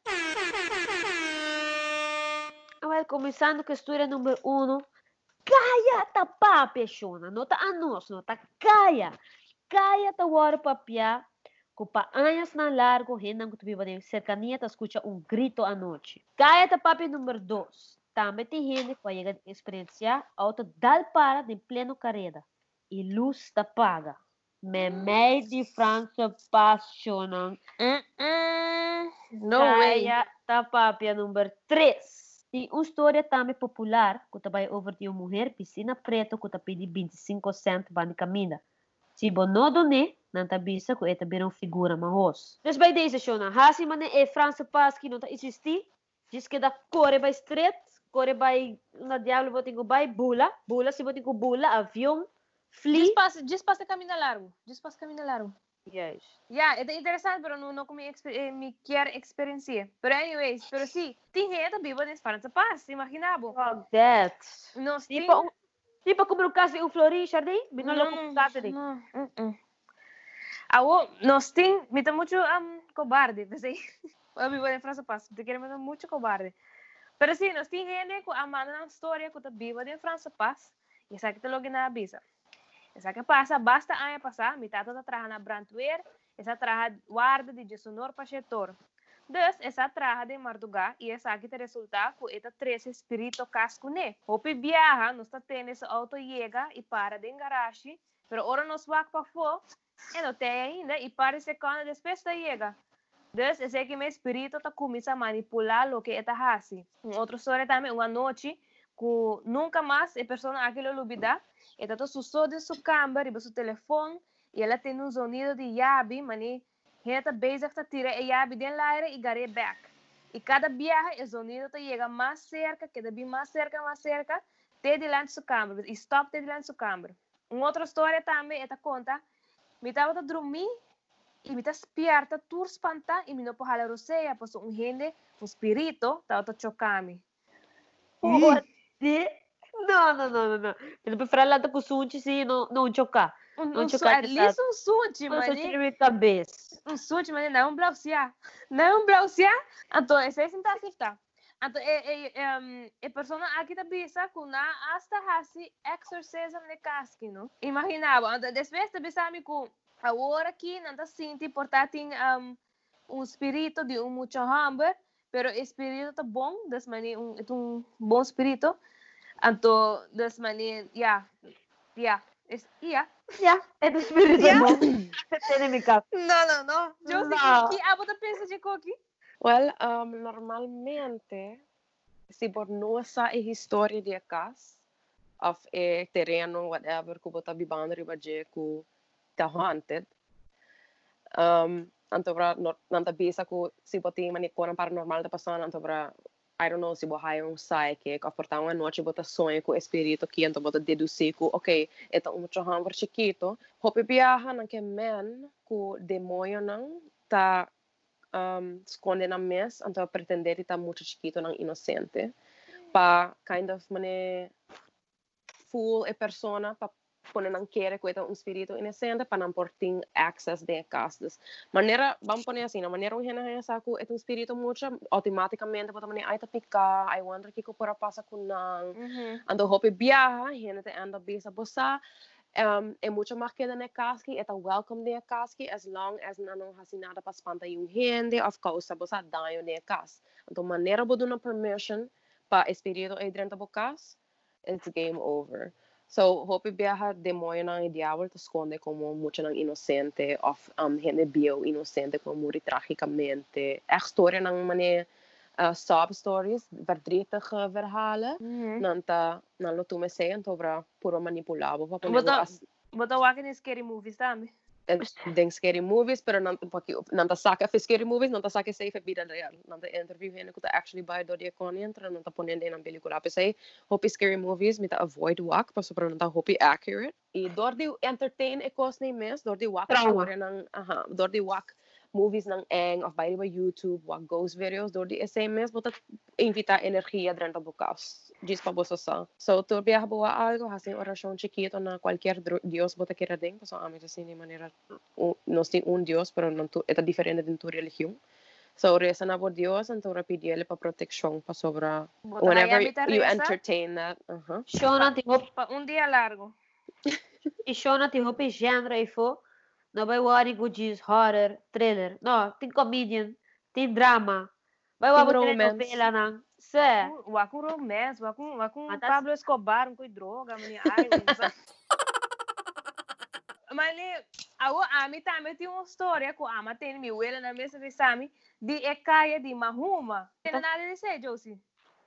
Agora, começando com a história número um, Caia ta pape, Shona. Não tá anos, não tá caia. Caia ta wara papia. Com anos na largo, rendam que tu viva cercania, ta escuta um grito à noite. Caia ta pape número dois. Também tem gente que vai experienciar auto dal para de pleno carrera. E luz ta paga. Memei de França passionam. Mm-mm. No way. Kaya tapapia número 3. E uma história também popular, que também over de uma mulher piscina preta que pedi 25 cent para de camina. Se bo não done, não tá bisa que eta viram figura mahos. Mas by deze shona, hasi mane e França pas que não tá existi. Diz que da core by street, core by na diablo botingo by bula, bula se botingo bula, avião, Flea. Despacio, despacio camina largo. Despacio camina largo. Yes. Ya, yeah, es interesante, pero no, no con mi, eh, quer experiencia. Pero, anyways, pero sí, tem renda viva na Esperança Paz, imaginava. Oh, that. Nós tipo, tem... tipo como mm, no caso do Florim Jardim, não, não. Não, Ah, nós tem, me tá muito um, cobarde, pensei. Eu vivo na França Paz, me tá muito cobarde. Pero sim, nós tem renda que amada na história, que tá viva França Paz, e sabe que tá logo na. Esa que passa, basta passar, mi tata tá trabalhando na Brandweer, essa trabalha guarda de Jesunor Pachetor. Dus, essa trabalha de Mardugá, e essa aqui te resulta com eta três espírito casco ne. Hopi viaja, nós tá tendo esse auto chega e para de garagem, pero ora nós vai para fora, e não tem ainda, e para se quando depois tá chega. Dus, esse que meu espírito tá começa a manipular o que eta hasi. Um outro história também, uma noite, que nunca más a persona aquilo olvidar. Então, su sode, su câmera, su telefone, e ela tem um sonido de yabi, mani, reta bezig te tira e yabi den laire e gare back. E cada viaje, o sonido te chega mais cerca, cada vez mais cerca, mais cerca, te delante su câmera, e stop te delante su câmera. Uma outra história também, ela conta, me estava dormindo, y me despierta, tú espanta y me no puedo jalar rosea, pues un gente, un espíritu, está otro chocami. The? No, no, no, no, no. Pero per fare l'altro sunci, sì, no, non gioca. Um, Não um, de least um mani. se mi cabeça. um suit mas não é um blausia não é um blausia então esse é sentar sifta então é é um é persona aqui da bisa kuna hasta hasi exorcism ne casque no imaginava então depois da bisa me com agora aqui não tá sinti portating um um espírito de um mucho hambre pero espírito tá bom das mani um é um bom espírito Anto, अन्त जसमा मैले या या या ya, è despedito yeah. mica. No, no, no. Giusto, no. chi ah, ha potuto pensare di cookie? Well, um, normalmente si bornosa e historia di acas of e terreno whatever ku bota biban riba je ku ta haunted um anto bra nanta bisa ku si boti mani kona paranormal ta pasan anto bra I don't know, se você hire um psychic, ou portar uma noite você sonha com o espírito que então você deduzir que, ok, ito um chohan por chiquito, hopi viaja na que men ku demônio não tá um, esconde na mes, então pretender que tá muito chiquito não inocente, pa kind of mane fool a persona pa kunnen ankeren kwijt ons spirito in esende panan porting access de castes. Manera vamos poner assim, na maneira onde na saco é um espírito muito automaticamente bota maneira ai tapika, ai wonder que ko para passa com nan. Ando hope viaja, gente anda bisa bossa. Um, e mucho más que de kaski, eta welcome de kaski as long as na não hasi nada para espanta yung gente of causa bossa daño de kas. Então maneira bodo na permission para espírito e dentro bocas. It's game over. So, hope viaja demônio ng diabo te esconde como mucho ng inocente of um, gente bio inocente como muri tragicamente. Echt story ng mane uh, sob stories, verdrietige verhalen. Mhm. Nanta, nan lo tume zeggen over puro manipulabo. Wat dan waken in scary movies dame. den scary movies pero nanta paki nanta saka fi scary movies nanta saka sei fe vida real. Nanta interview hene kuta actually by do diakoni entra nanta ponende nan película. Pe sei hopi scary movies mita avoid walk pa sopra nanta hopi accurate. E dor di entertain e kosni mes dor di walk trauma. nan aha dor di walk movies ng Eng, of by the way, YouTube, wag ghost videos, door di SMS, botat invita energía dentro do caos. Diz para vos. So, tu viaja boa algo, assim, oração chiquito na qualquer Deus bota queira den, so, a mim assim, de maneira, não tem um Deus, pero não tu, é diferente de tua religião. So, reza na por Deus, então, pedir ele para proteção, para sobra. Whenever you entertain that. Uh -huh. Shona, tipo, um dia largo. e Shona, tipo, gênero e for. No vai wari go diz horror, thriller. No, tem comedian, tem drama. Vai Tem wa botar romance. novela nang. Se. Waku romance, waku waku Matas- Pablo Escobar, um coi droga, mani ai. unsa. Mali, awo ami tami ti uma história ko ama tem mi wela na mesa de sami di ekaya di mahuma. Tena nada de ser, Josie.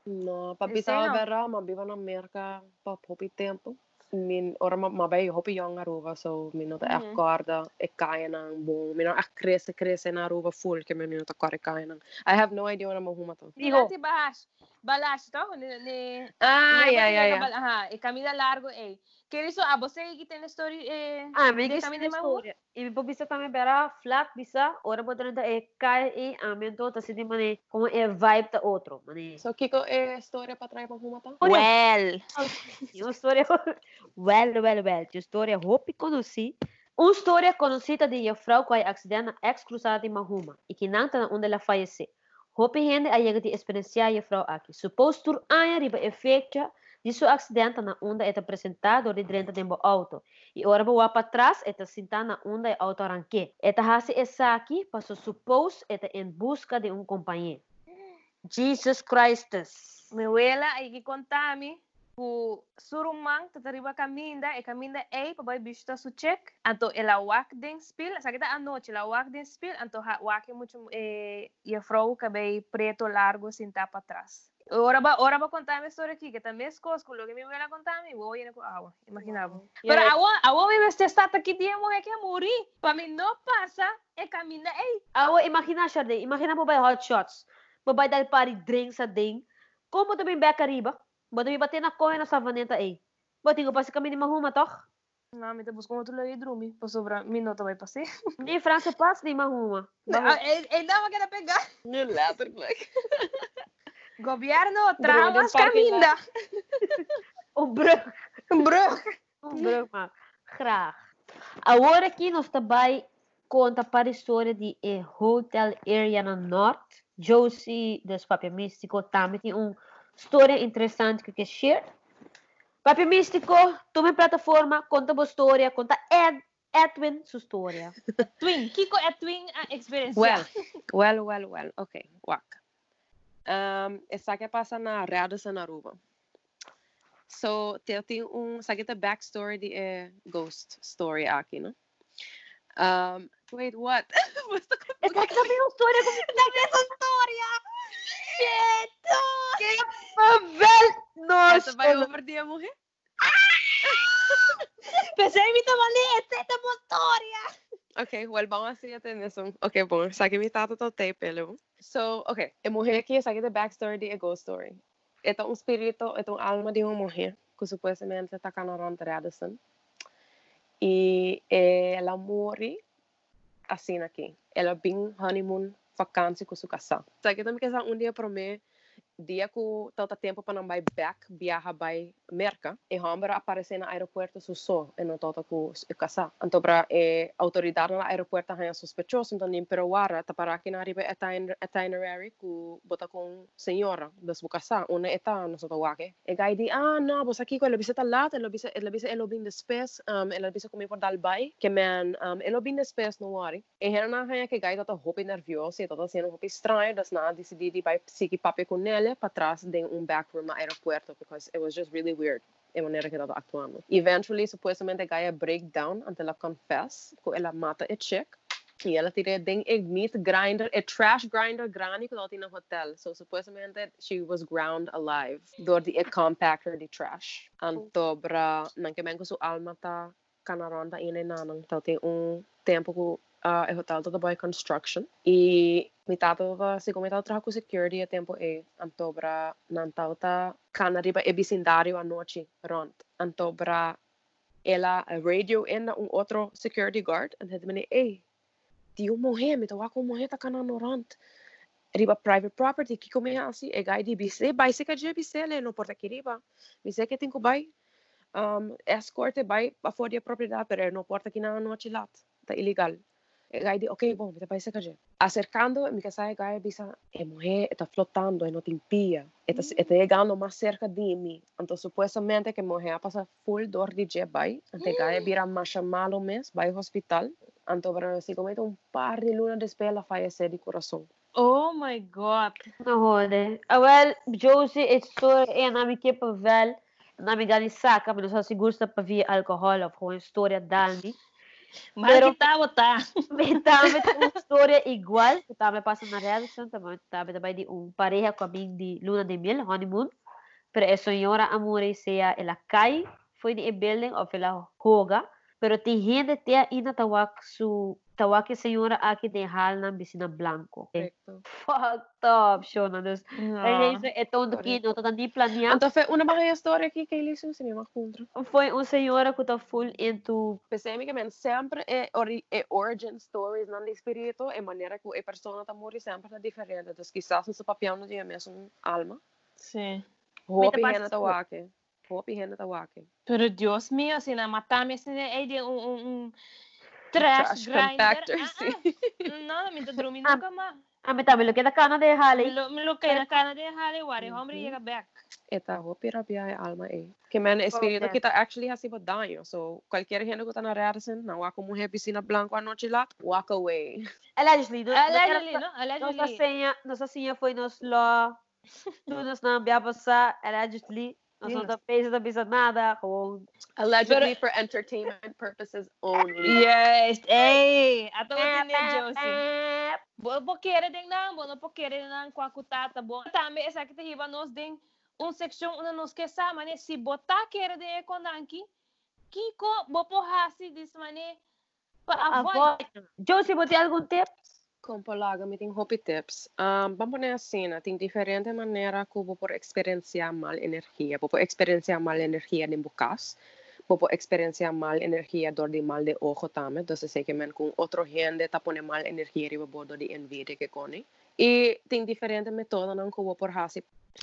No, Esse papi aí tava não. berra, ma viva na Amerika, pa hopi tempo. min orma mabe hopi jonga ruva so min ota akkarda mm-hmm. ekkaina bu mino akrese na ruva full ke minota karikaina I have no idea ona mahuma to ho ti bash balash to ni ni Ah ya ya ya ha e camida largo ei. Que isso, ah, você que tem story, eh, Ah, de que de mahu? história. E po bisa também bera flat bisa, ora botar nta e kai e amento ta sidi mane como é vibe ta outro, mane. So, Kiko, eh, story pa try mahuma to? Well. [laughs] Uma história [laughs] well, well, well. Uma história hopi conheci. Uma história conhecida de uma frau que acidente ex cruzada em Mahuma e que não está onde ela faleceu. Hopi gente a chega de experienciar a frau aqui. Supposto tur anya riba e seu acidente na onda é apresentado de dentro de um auto. E ora boa para trás é sentar na onda e auto arranque. Eta hasi essa aqui passou supposto é em busca de um companheiro. Jesus Christus. Mi wela ay gikontami ku surumang tatariba kaminda e kaminda ay pabay bista su check anto ela wak den spill sakita anoche la wak den spill anto ha mucho eh ia frau cabei preto largo sinta para trás Ora ba, ora ba contar minha história aqui, que também as coisas, lo que me vai contar, me vou ir com água, imaginava. Pero Yeah. agua, agua me veste esta aqui dia morrer que morir. Para mim não passa, é caminho, ei, Awa, imagina siya din. Imagina mo ba yung hot shots? Babay dahil pari drink sa ding. Kung mo também beka riba, mo também bater na corre na savaneta eh. Bati ko pa si [laughs] kami ni Mahuma toch? Não, me tá buscando outro lado de dormir, para sobrar minuto vai passar. Ni França pass ni Mahuma. Ah, Ele ele não vai querer pegar. Nu letterlijk. [laughs] Governo, de parking caminda. O brug. Brug. [laughs] O brug, maar. Graag. Agora aqui nós também conta para a história de eh, Hotel Area na Norte. Josie dos Papel Místico também tem uma história interessante que quer share. Papel Místico, toma plataforma, conta a história, conta Ed, Edwin sua história. [laughs] Twin, Kiko é twin a experiência. Well, well, well, well. Okay, wak. Um, essa que passa na Rada sa Naruba. So, tem tem um, sabe the backstory de eh, ghost story aqui, no? Um, wait, what? [laughs] Também é uma história com na mesma história. Shit! Pavel! Essa vai Nossa! over dia morrer? [laughs] Pensei em essa é uma história. Ok, well, vamos a nisso. Ok, bom, sabe me tata to tape, pelo. So, okay, en Mujer que saqué the backstory de A Ghost Story. Esta es un espíritu, esta es un alma de una mujer que supuestamente está canonizada. Y eh, ela morre assim aqui. Ela bem honeymoon, vacância com sua casa. Sabe que também que é um dia para mim dia ku tanta tempo para não vai back viaja vai merca e hambra aparecer no aeroporto su só e não tanta ku casa. Então para eh, autoridade no aeroporto há suspeitoso então nem peruara tá para aqui na riba está em está em rare ku bota com senhora das bucasa uma está no sota waque e gai e e di ah não e você aqui com a biseta lá a biseta a biseta elo bin despes um ela biseta comi por dal bai que man um elo bin despes no wari e hera na hanya que gai tanta hopi nerviosa e tanta sendo hopi estranho das nada decidi vai seguir papo com ela nele para trás de um back room no aeroporto because it was just really weird a maneira que estava actuando. Eventually, supostamente, Gaia break down ante ela confess que ela mata a chick e ela tira den a meat grinder, a trash grinder grande que ela tinha no hotel. So, supostamente, she was ground alive door the compactor de trash. Anto, bra, nanke men ko su alma ta kanaron ta ina nanang. Tau tem um tempo que uh, e hotel todo boy construction e mi tato va si come tato trabajo security a tempo e antobra nantauta kana riba e bicindario a noche rond. Antobra ela radio in un otro security guard and het mene e di un mohe mi to wako mohe ta kana no rond. Riba private property ki come assim? E gai di bise bai se ka je bise le no porta ki riba. Se que tenho bai um, escorte bai a fora da propriedade pero no porta que na noite lá tá ilegal Gai di, ok, bom, te parece que Acercando, mi casa gai bisa, e mujer está flotando e no te impía, está, mm. está llegando más cerca de mí. Entonces, supuestamente que mujer pasa full dor de je bai, ante gai vira más malo mes, bai hospital. Anto para si comete un par de lunas después la fallece de corazón. Oh my god. No jode. Well, Josie, é na minha equipa velho, na minha gani saca, mas não seguro se para via alcohol ou história dali. Pero ta. May dami uma história igual. Que também passa na reação também. Também também de um pareja com a de luna de mil, honeymoon. Pero a senhora amore seja ela cai, foi de building ou ela joga. Pero tem gente que ainda tawak su estaba, que señora a que dejar la piscina blanco. [laughs] Perfecto. Fucked up, Shona. Entonces, no, hizo esto un no está ni planeado. Entonces, una barriga história aqui que ele hizo se me encontra. Foi um senhora que está full em tu. Pensei que sempre origin stories, não de espírito, é maneira que a pessoa está morrendo sempre é diferente. Então, quizás no seu papel não tinha mesmo alma. Sim. Hope e Renata Wake. Hope e Renata Wake. Pero Deus mío, se na matar-me, é de um... um, um... Trash, Trash Compactor, ah, sí. No, mi Drumi nunca. A mí también lo que cana de Lo, que cana de hombre, llega back. Eta e alma. Eh. Que espíritu pues que actually ha sido daño. So, cualquier gente que está na na wako mujer piscina blanco anoche lá, walk away. Allegedly. No? Allegedly. Senha, senha foi nos lo... Nos bia allegedly. Nós não Yes. da fez da bisa nada com Allegedly for entertainment purposes only. Yes, hey, ato ni Josie. Bo bo kere ding nang, bo no po kere nang kwa kutata bo. Tame esa kita hiba nos ding un section una nos que sa mane si bota kere de ko nanki. Kiko bo po hasi dis mane pa avoid. Josie, você tem algum tip? Com polaga, me tem hobby tips. Um, vamos poner assim, né? tem diferente maneira que eu por experienciar mal energia. Vou por experienciar mal energia em bocas. Vou por experienciar mal energia dor de mal de ojo também. Então, sei que men com outro gente tá pondo mal energia riba bordo de envidia que cone. E tem diferente método não que eu vou por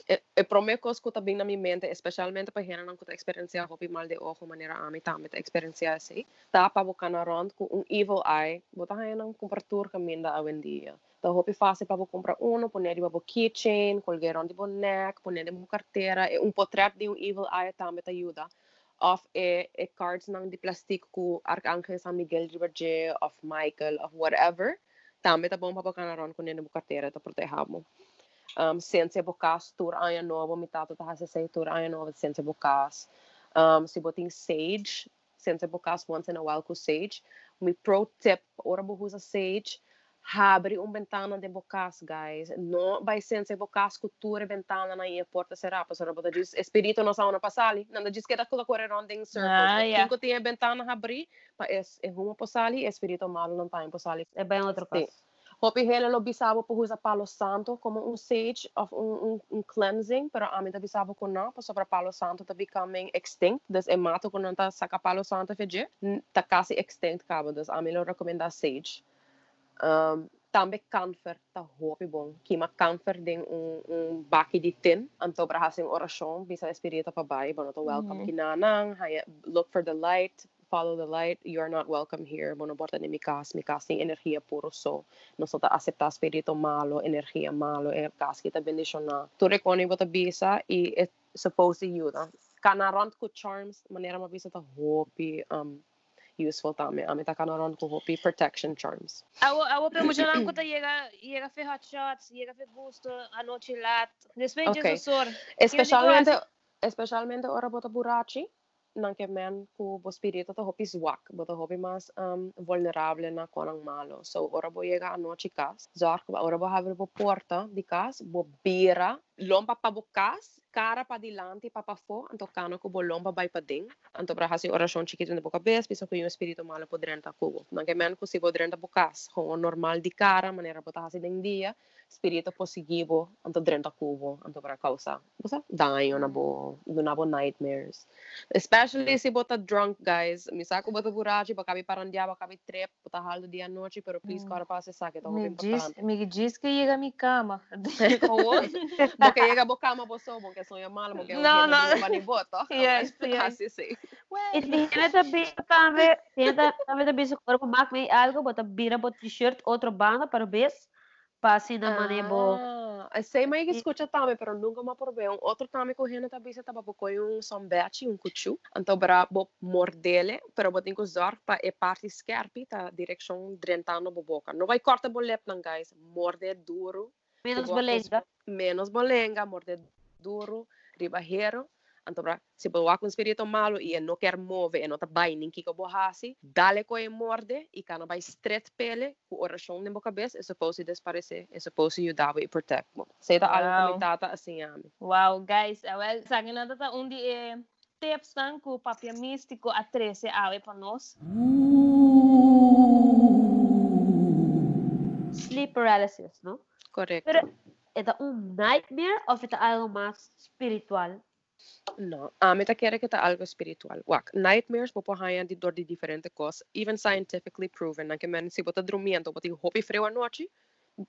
E, e mim, coisa que está bem na minha mente, especialmente para gente não que está experienciar hobby mal de ojo, maneira a mim também tá experienciar assim. Tá para buscar na rond com um evil eye, botar aí não comprar caminho da dia. Então, hobby fácil para comprar um, pôr de keychain, colgar onde bo neck, pôr de bo carteira, um portrait de um evil eye também te ajuda. Of e, e cards nang de plástico com Arcángel San Miguel de Berger, of Michael, of whatever. Também tá bom para buscar na rond com de bo carteira, tá protegamos um, ciência bocas tour aya novo mitado tá hasa sei tour aya novo ciência bocas um, se botin sage ciência bocas once in a while com sage mi pro tip ora bo usa sage abre uma ventana de bocas, guys. Não vai ser se bocas cultura ventana na ia porta será, para saber diz espírito não sauna passali. Não diz que da coisa correr on em circles. Ah, Ah, yeah. Cinco tinha ventana abrir, para é uma passali, espírito malo não tá em passali. É bem outro Sim. Popihela lo bisavo puhusa palo santo como um un sage of un, un, un cleansing, pero a mi da bisavo con na, sopra palo santo ta becoming extinct, des e mato con ta saca palo santo fege, ta casi extinct cabo, des a mi lo recomenda sage. Um, tambe kanfer ta hopi bon, kima kanfer ding un, un baki di tin, anto brahasing orasyon, bisa espirita pa bay, bono to welcome mm. kinanang, look for the light, follow the light, you are not welcome here. Bueno, porta ni mi casa, mi casa ni energía puro so. Nosotros acepta espíritu malo, energía malo, el gas que te bendiciona. Tú reconoces what bisa y it supposed to you. Kanarant ku charms, manera ma bisa ta hopi um useful tamé, Ami ta kanaron ku hopi protection charms. Awo awo pero mucho lang kuta llega llega fe hot shots, llega fe gusto, anoche lat. Después okay. Especialmente especialmente ora bota burachi. Nanke men ku bo spirito to hopi zwak, bota hopi mas um, vulnerable na konang malo. So ora bo llega a noche cas, zorg ba ora bo haver bo porta di cas, bo bira, lompa pa bo cas, cara pa dilante pa pa fo, anto kano ko bo lompa bay pa ding, anto pra hasi oracion chiquito de boca bes, piso ko yung espirito malo po drenta kubo. Nanke men ku si bo drenta bo cas, kung normal di cara, manera bota hasi ding dia, spirito positivo anto drenta kubo anto para causa. Basta daño na bo do na bo nightmares. Especially si bota drunk guys. Mi sa ko bota burachi baka bi parandia baka bi trip bota haldo dia noche pero please Mm. cara pa se saque to Me hopi diz, importante. me diz que llega a mi cama. [laughs] porque llega bo cama bo so porque sonha mal porque No, no. bani boto [laughs] Yes, [laughs] yes. assim sim E tiene também também, tiene também também se corpo mak me algo, bota bira bota t-shirt, outro banda para vez, para assim na bo. Ah, sei mas que escuta também, pero nunca me provei. Um outro também correndo também você tava com um sombete, um cuchu. Então para bo mordele, pero bo que usar para é parte esquerda, tá direção drentando bo boca. Não vai cortar bo lep não, guys. Morde duro, Menos beleza. menos bolenga, morde duro, ribajero. Para se bo com espírito malo e não quer mover, e não tá bem nem que bo hasi, dale ko e morde e cana vai straight pele, com oração boca cabeça, é supposed desaparecer, é supposed ajudar e protect mo. Da algo Wow. comitata assim ami. Wow, guys, well, sa akin na tata undi eh, tips lang ko papia místico a 13 awe pa nós. Sleep paralysis, não? Correto. Pero é um nightmare ou é algo mais espiritual? No, a meta quer que tá algo espiritual. Wak, nightmares po pohaya di dor di diferente cos, even scientifically proven, na que men si bota dormindo, bota hopi frio a noite,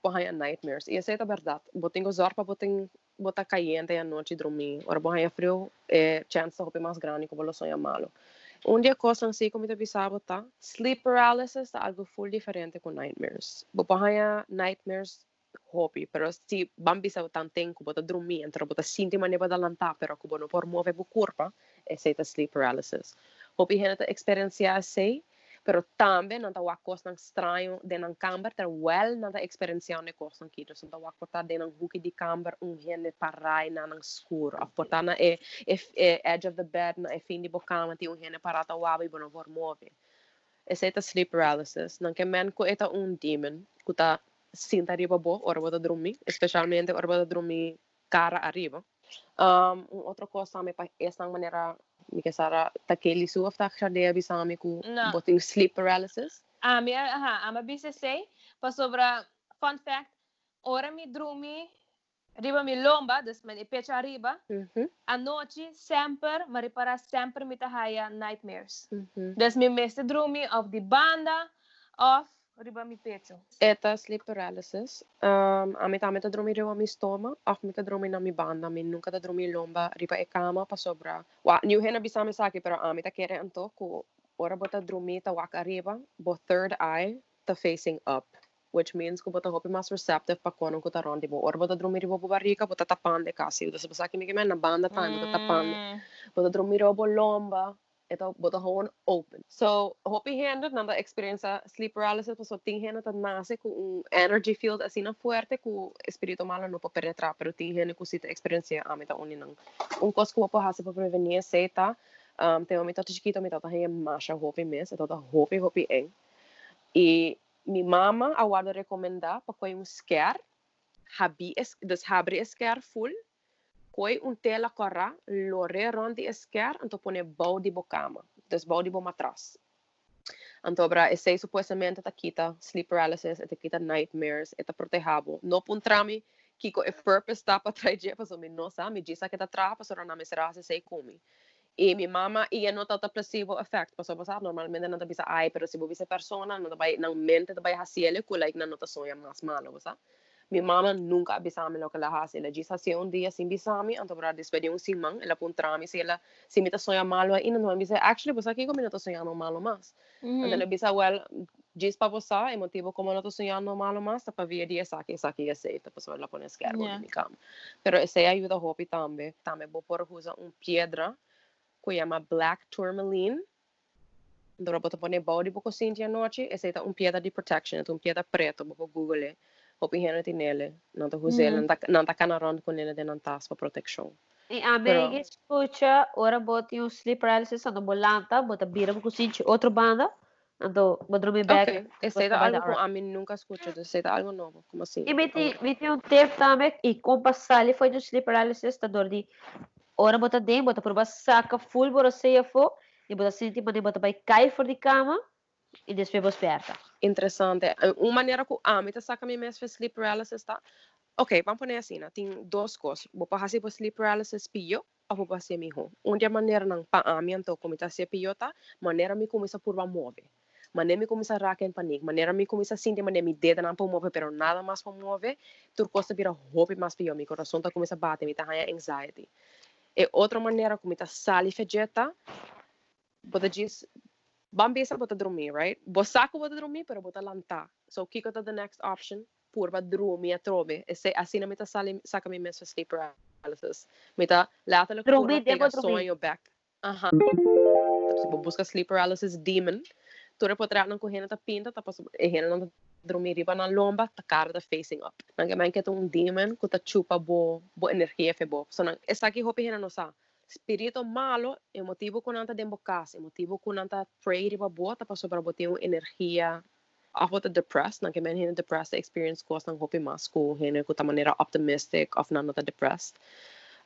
pohaya nightmares. E essa é a verdade. Botingo zorpa, boting bota caliente a noite dormir. Ora pohaya frio, é chance hopi mais grande que bolo sonha malo. Um dia coisa assim como te bisabo tá, sleep paralysis tá algo full diferente com nightmares. Bo pohaya nightmares hobby, pero si bambi sa tan tempo bota dormir, então bota sinti mane bota lantar, pero kubo no por move bu corpo, é seita sleep paralysis. Hobby hena ta experienciar sei, pero também não tá wa estranho de nan camber, ter well não tá experienciar ne aqui, então tá wa portar de nan huki de camber um hene parai na nan a portar na é é edge of the bed na é fim de bocama ti um hene parata wa e bono por move. É seita sleep paralysis, não que men ko eta um demon, ku sint arriba bo, orbo de drumi, especialmente orbo de drumi cara arriba. Um, un otro cosa me pa esta manera mi que sara ta ke li su of ta ku no. boting sleep paralysis. Ah, mi aha, ama BCC, pa sobra fun fact, ora mi drumi arriba mi lomba, dus mijn pecho arriba. Mm -hmm. Anoche sempre, ma ripara sempre mi nightmares. Mm -hmm. Dus mi drumi of di banda of riba mi pecho. Eta sleep paralysis. Um, a metà metà dormire riba mi stoma, af na mi banda, mi nunca da dormire lomba, riba e cama pa sobra. Wa, niu hena bisami saki, pero a metà kere anto ku ora bota dormir ta waka arriba, bo third eye ta facing up. Which means ku bota hopi mas receptive pa kono ku ta rondi bo. Ora bota dormire bo barriga, bota tapande kasi. Uda sa basaki mi kemen na banda time, bota tapande. Mm. bota dormir bo lomba ito bota hon open. So hopi hendo nanda experience sleep paralysis so ting hendo ta nase ku un energy field así na fuerte ku espíritu malo no po penetrar pero ting hendo ku sita experiencia amita uni nang un cos ku po hase po prevenir seta um te omita chiquito mita ta he masha hopi mes ito ta hopi hopi eng e mi mama awado recomenda pa koi um scare habi es dus habri scare full koi untela kara lore rondi esker anto pone bau di bocama, des bau di matras. Antobra esse supuestamente ta quita sleep paralysis, te quita nightmares, eta protejabo. No puntrami kiko e purpose ta pa traje pa so mi no sa mi gisa que ta trapa pues, sora na mesera se sei kumi. Y mi mamá y no ta placebo effect, pues, paso pasar normalmente no ta bisa ai, pero si bo bisa persona no ta bai na mente ta bai hasiele ku like na no ta soña más malo, ¿sabes? Mi mama nunca bisami lo que la hace. La gisa si un día sin bisami, anto para despedir un sin man, la puntrami, si la, si mi te soña malo, y no me dice, actually, pues aquí como no te soñando malo más. Mm. Mm-hmm. And le bisa, well, gis pa posa, e motivo como no te soñando malo más, tapa via di esaki, esaki è safe, tapa sola pone schermo yeah. di mi cam. Pero se aiuta hopi tambe, tambe bo por usa un piedra, que chiama black tourmaline, Dopo te pone body poco sinti di noci e se una piedra di protection, un piedra preto, poco google. It. Hopi hena tinele, não tá usando, não tá não tá canarando com ele de não tá para proteção. E a Pero- minha escuta, ora bota um sleep paralysis, ando bolanta, bota bira com cinti, outra banda, ando dormir back. Esse é trabalhar. algo que a mim nunca escuto, esse é algo novo, como assim? E me tem, me tem um tempo também, e com passar foi do sleep paralysis, tá dor de ora bota dentro, bota por saca full, bora ceia fo, e bota sentir, mas bota vai cair fora de cama, e depois você aperta. Interessante. Eh, Uma maneira que a mim tá saca me mesmo sleep paralysis tá? Ok, vamos pôr assim, né? tem duas coisas. Vou passar por sleep paralysis pio, ou vou passar mi ho. Onde a maneira não pa a mim então como tá se pio tá, maneira me começa por va mover. Maneira me começa raca em pânico, maneira me começa sentir, maneira me dedo não para mover, pero nada mais para mover, tur costa vira hope mais pio, meu coração tá começa a bater, me tá ganha anxiety. E outra maneira como tá sali fegeta, bota diz Bambisa bota dormir, right? Bosaco bota dormir, pero bota lanta. So, kiko the next option, purva dormir a trove. Esse, assim na mita sali, saca mi sleep paralysis. Mita, lata la Dormir, curva, pega sonho back. Aha. Tipo, busca sleep paralysis demon. Tura potrà non correndo ta pinta, ta passo, e eh, hena non dormir riba na lomba, ta cara ta facing up. Nange man un demon, ku ta chupa bo, bo energia fe bo. So, nang, essa aqui hopi hena no sa. Spirito malo é o motivo que não tem bocas, é o motivo que não está pray riba bota para sobre botar energia a bota depressed, não que men hena depressed experience cost não hopi mas ko hena ko ta maneira optimistic of tá depressed.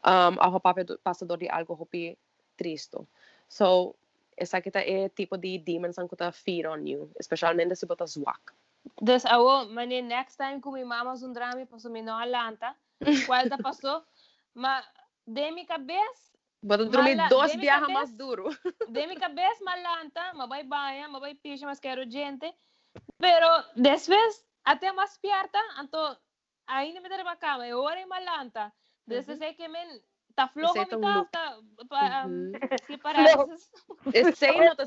Um, a hopa passador de algo hopi tristo. So, essa aqui tá é tipo de demons que tá feed on you, especialmente se bota zwak. Dus awo, mani next time kung may mama sundrami pa sumino alanta, qual ta paso, [laughs] ma de mi cabeça, Dormir Mala- dois cabeça- mais duro. [laughs] de mi cabeça malanta, mabay baya, mabay pisha, mas quero gente. Pero después, até mais pierta, anto, ainda me dera cama, e ora malanta. Desde sei que men, Está flojo mi casa. Pa, um, mm -hmm. Sleep paralysis.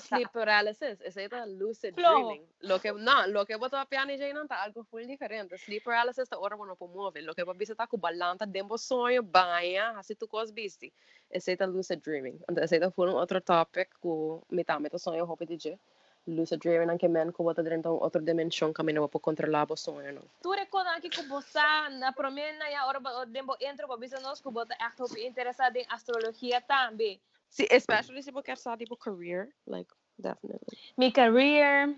Sleep paralysis. Es [laughs] a lucid flojo. dreaming. Lo que, no, lo que vos piano y Jane está algo full diferente. Sleep paralysis te ahora bueno pues por mover. Lo que vos viste está con balanta, dembo sonho, banha, así tu cos viste. Es a lucid dreaming. Entonces, es ese fue otro topic que mitad meto sonho, hope DJ. Lose Lucid Dreaming anche men ko bota dren tong other dimension kami na wapo kontrola bo sonyo no. Ture ko na ki bosa na promena ya ora ba dembo entro ba bisanos ko bota echt op interested in astrologia tambi. Si especially si bo ker sa tipo career, like definitely. Mi career,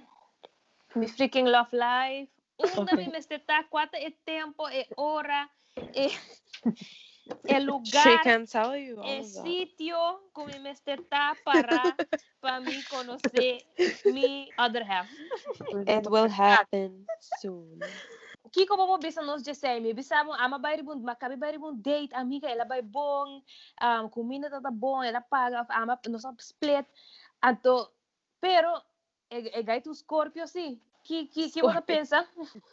mi freaking love life. [laughs] Unda mi mesteta kwata e tempo e ora e [laughs] e lugar She can tell you e that. sitio como mi mesteta para para mi conocer mi other half. It will happen soon. Kiko mo bisa nos mi bisa mo ama bayri bun makabi date amiga ela bay bong um kumina tata bong ela paga ama nos split anto pero e, e gai tu Scorpio si ki ki ki wala Scorpio. pensa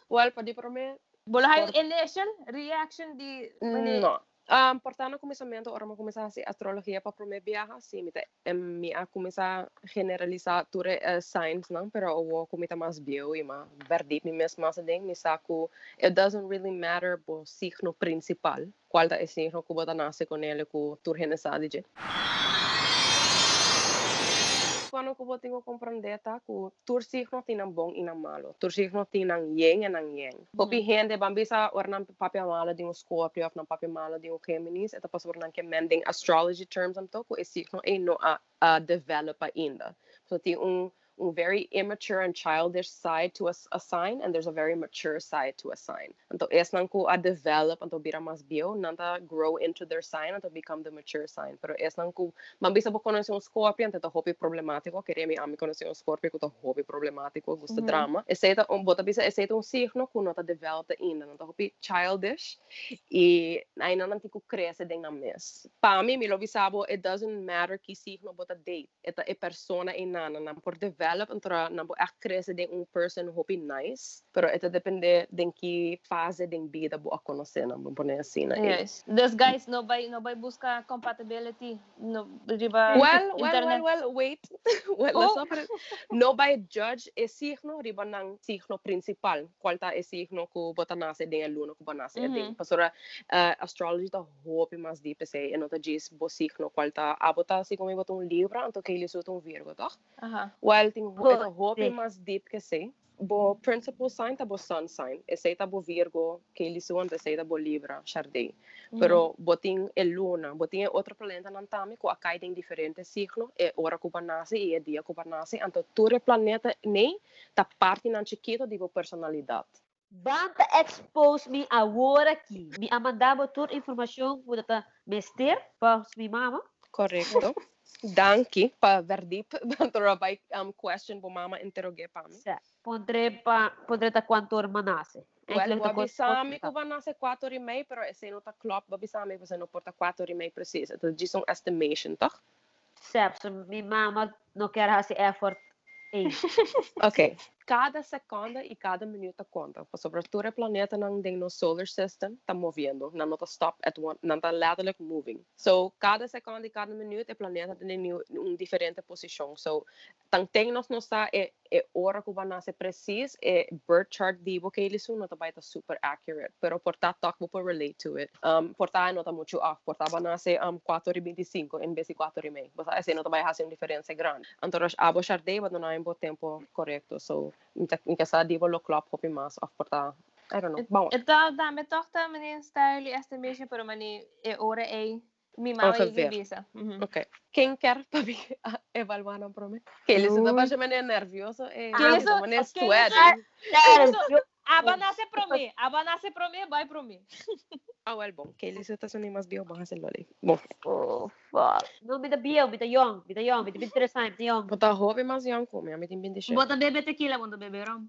Well, pode mim bola initial reaction di mani- No. Um, portanto, começamento, ora mo começar a fazer astrologia para primeiro viajar, sim, me em me a começar a generalizar tudo uh, signs, não, pero eu vou começar mais bio e mais verdade, me mesmo mais ding, me saco, it doesn't really matter o signo principal, qual é o signo que você nasce com ele, com tur genesade, je. Quando que eu tenho que compreender, tá, que tur signo tem um bom e um malo, tur signo tem um yin e um yang. Hopi gente, bambisa, ora não papel malo um Scorpio, ou não papel malo um Géminis, eta pas ora que mending astrology terms am toco, esse signo é no a, a develop ainda. So um a very immature and childish side to a, sign, and there's a very mature side to a sign. Então, esse não a develop, to bira mais bio, nanda grow into their sign, então become the mature sign. Pero esse não que, mas bisa por conhecer um scorpion, então hobby problemático, queria me ami conhecer um scorpion, então hobby problemático, gusta drama. -hmm. drama. Aceita, um, bota bisa, aceita um signo que não tá developed ainda, então hobby childish, e ainda não tico cresce dentro na mesa. Para mim, me lo bisabo, it doesn't matter que signo bota date, é persona e nana, não por develop antora nam po echt cresce den un person hopi nice. Pero ito depende den ki fase den vida bo a conocer nam po pone na eh. Yes. Those guys, no by no by busca compatibility. No, di ba? Well, well, well, internet. well, wait. [laughs] well, let's not put it. No by judge e signo riba ng signo principal. Qual ta e signo ko bota nase din el luno ko ba nase Mhm. din. Pasora uh, astrology ta hopi mas deep se eno ta gis bo signo qual ta abota si bota un libra anto kay liso tong virgo toch? Aha. Well, ting Ho- ito hopi mas deep kasi. Bo principal sign ta bo sun sign. Ese ta bo virgo kay liso ante ese ta bo libra chardey. Mhm. Pero boting e luna, boting e outro planeta não tami ko akai tem diferente ciclo e ora ko banase e e dia ko banase, anto ture planeta nem ta parte nan chiquito di vo personalidade. Banta expose me agora aqui. Me amandava toda a informação que eu mester para minha mama. Korrekto. [laughs] Danki, pa verdip, tërë vaj um, question po mama interroge pami. Se, podreba, podreta quanto manase. Well, babisami ko ba nasa 4 rimay, pero e seno ta klop, babisami ko seno porta 4 rimay precis. Ito gisong estimation tak? Se, so mi mama no kera si effort. [laughs] ok. Cada segunda e cada minuto conta. Sobre todo planeta nang ding no solar system tá movendo, não tá stop at one, não tá letterlijk moving. So cada segunda e cada minuto o planeta tem um diferente posição. So tem nós não está é é hora que vai nascer preciso é birth chart dibo que eles não tá vai tá super accurate, pero por talk vou relate to it. Um por tá não tá muito off, por tá vai nascer um 4 e 25 em vez de 4 e meio. Mas esse não vai fazer uma diferença grande. Então abo chardei, mas não há um tempo correto. So mikä, mikä saa diivolokloa popimassa afportaa I don't know. Bawat. Ito, dami to, ta, manin style, esta misha, pero mani, e ore ei, Mi mama Ibiza. Uh -huh. okay. Quem quer para mim evaluar não para mim? Que eles ainda mais meio nervioso. É, que eles são meio suéter. Abanase para mim, abanase para mim, vai para mim. Ah, well, bom, [laughs] ah, que eles estão sendo mais bio, vão fazer ali. Bom. Oh, fuck. Não, bita bio, bita young, bita young, bita 23 anos, bita young. Bota hobby mais young como, a mim tem 26. Bota bebê tequila, bota bebê rom.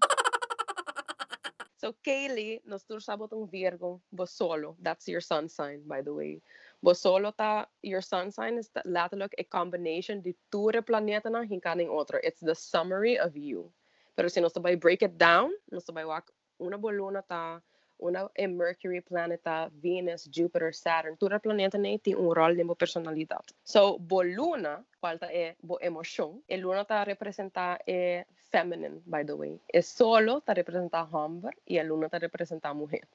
So Kaylee, nos tur sabot un Virgo, vos solo. That's your sun sign, by the way. We solo ta your sun sign is letterlijk een combination die toere planeten en gaan in otro. It's the summary of you. Pero si nos nosotros break it down, nos nosotros wak una bolona ta una eh, Mercury planeta, Venus, Jupiter, Saturn, toda planeta ne tiene un rol de personalidad. So, bo luna, falta es bo emoción, el luna está representa es feminine, by the way. Es solo está representa hombre y el luna está representa mujer.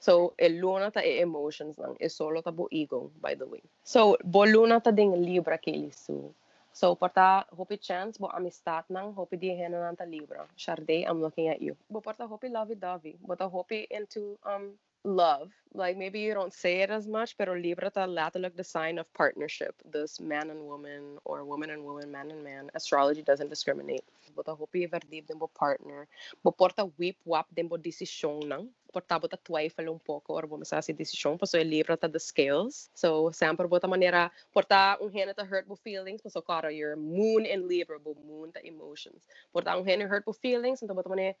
So, el luna ta emotions lang. E solo ta ego, by the way. So, bo luna ta ding libra ke lisu. So, porta hopi chance bo amistad nang hopi di hena nang ta libra. Sharday, I'm looking at you. Bo porta hopi lovey-dovey. Bo ta hopi into um love. Like maybe you don't say it as much, pero libra ta letterlijk the sign of partnership. This man and woman or woman and woman, man and man. Astrology doesn't discriminate. Bo ta hopi verdib din bo partner. Bo porta whip wap din bo desisyon nang. Porta bo ta twijfel un poco or bo si desisyon. Paso el libra ta the scales. So sempre bo ta manera porta un hena ta hurtful feelings. Paso cara your moon in libra bo moon ta emotions. Porta un hena hurtful feelings. Então bo ta manera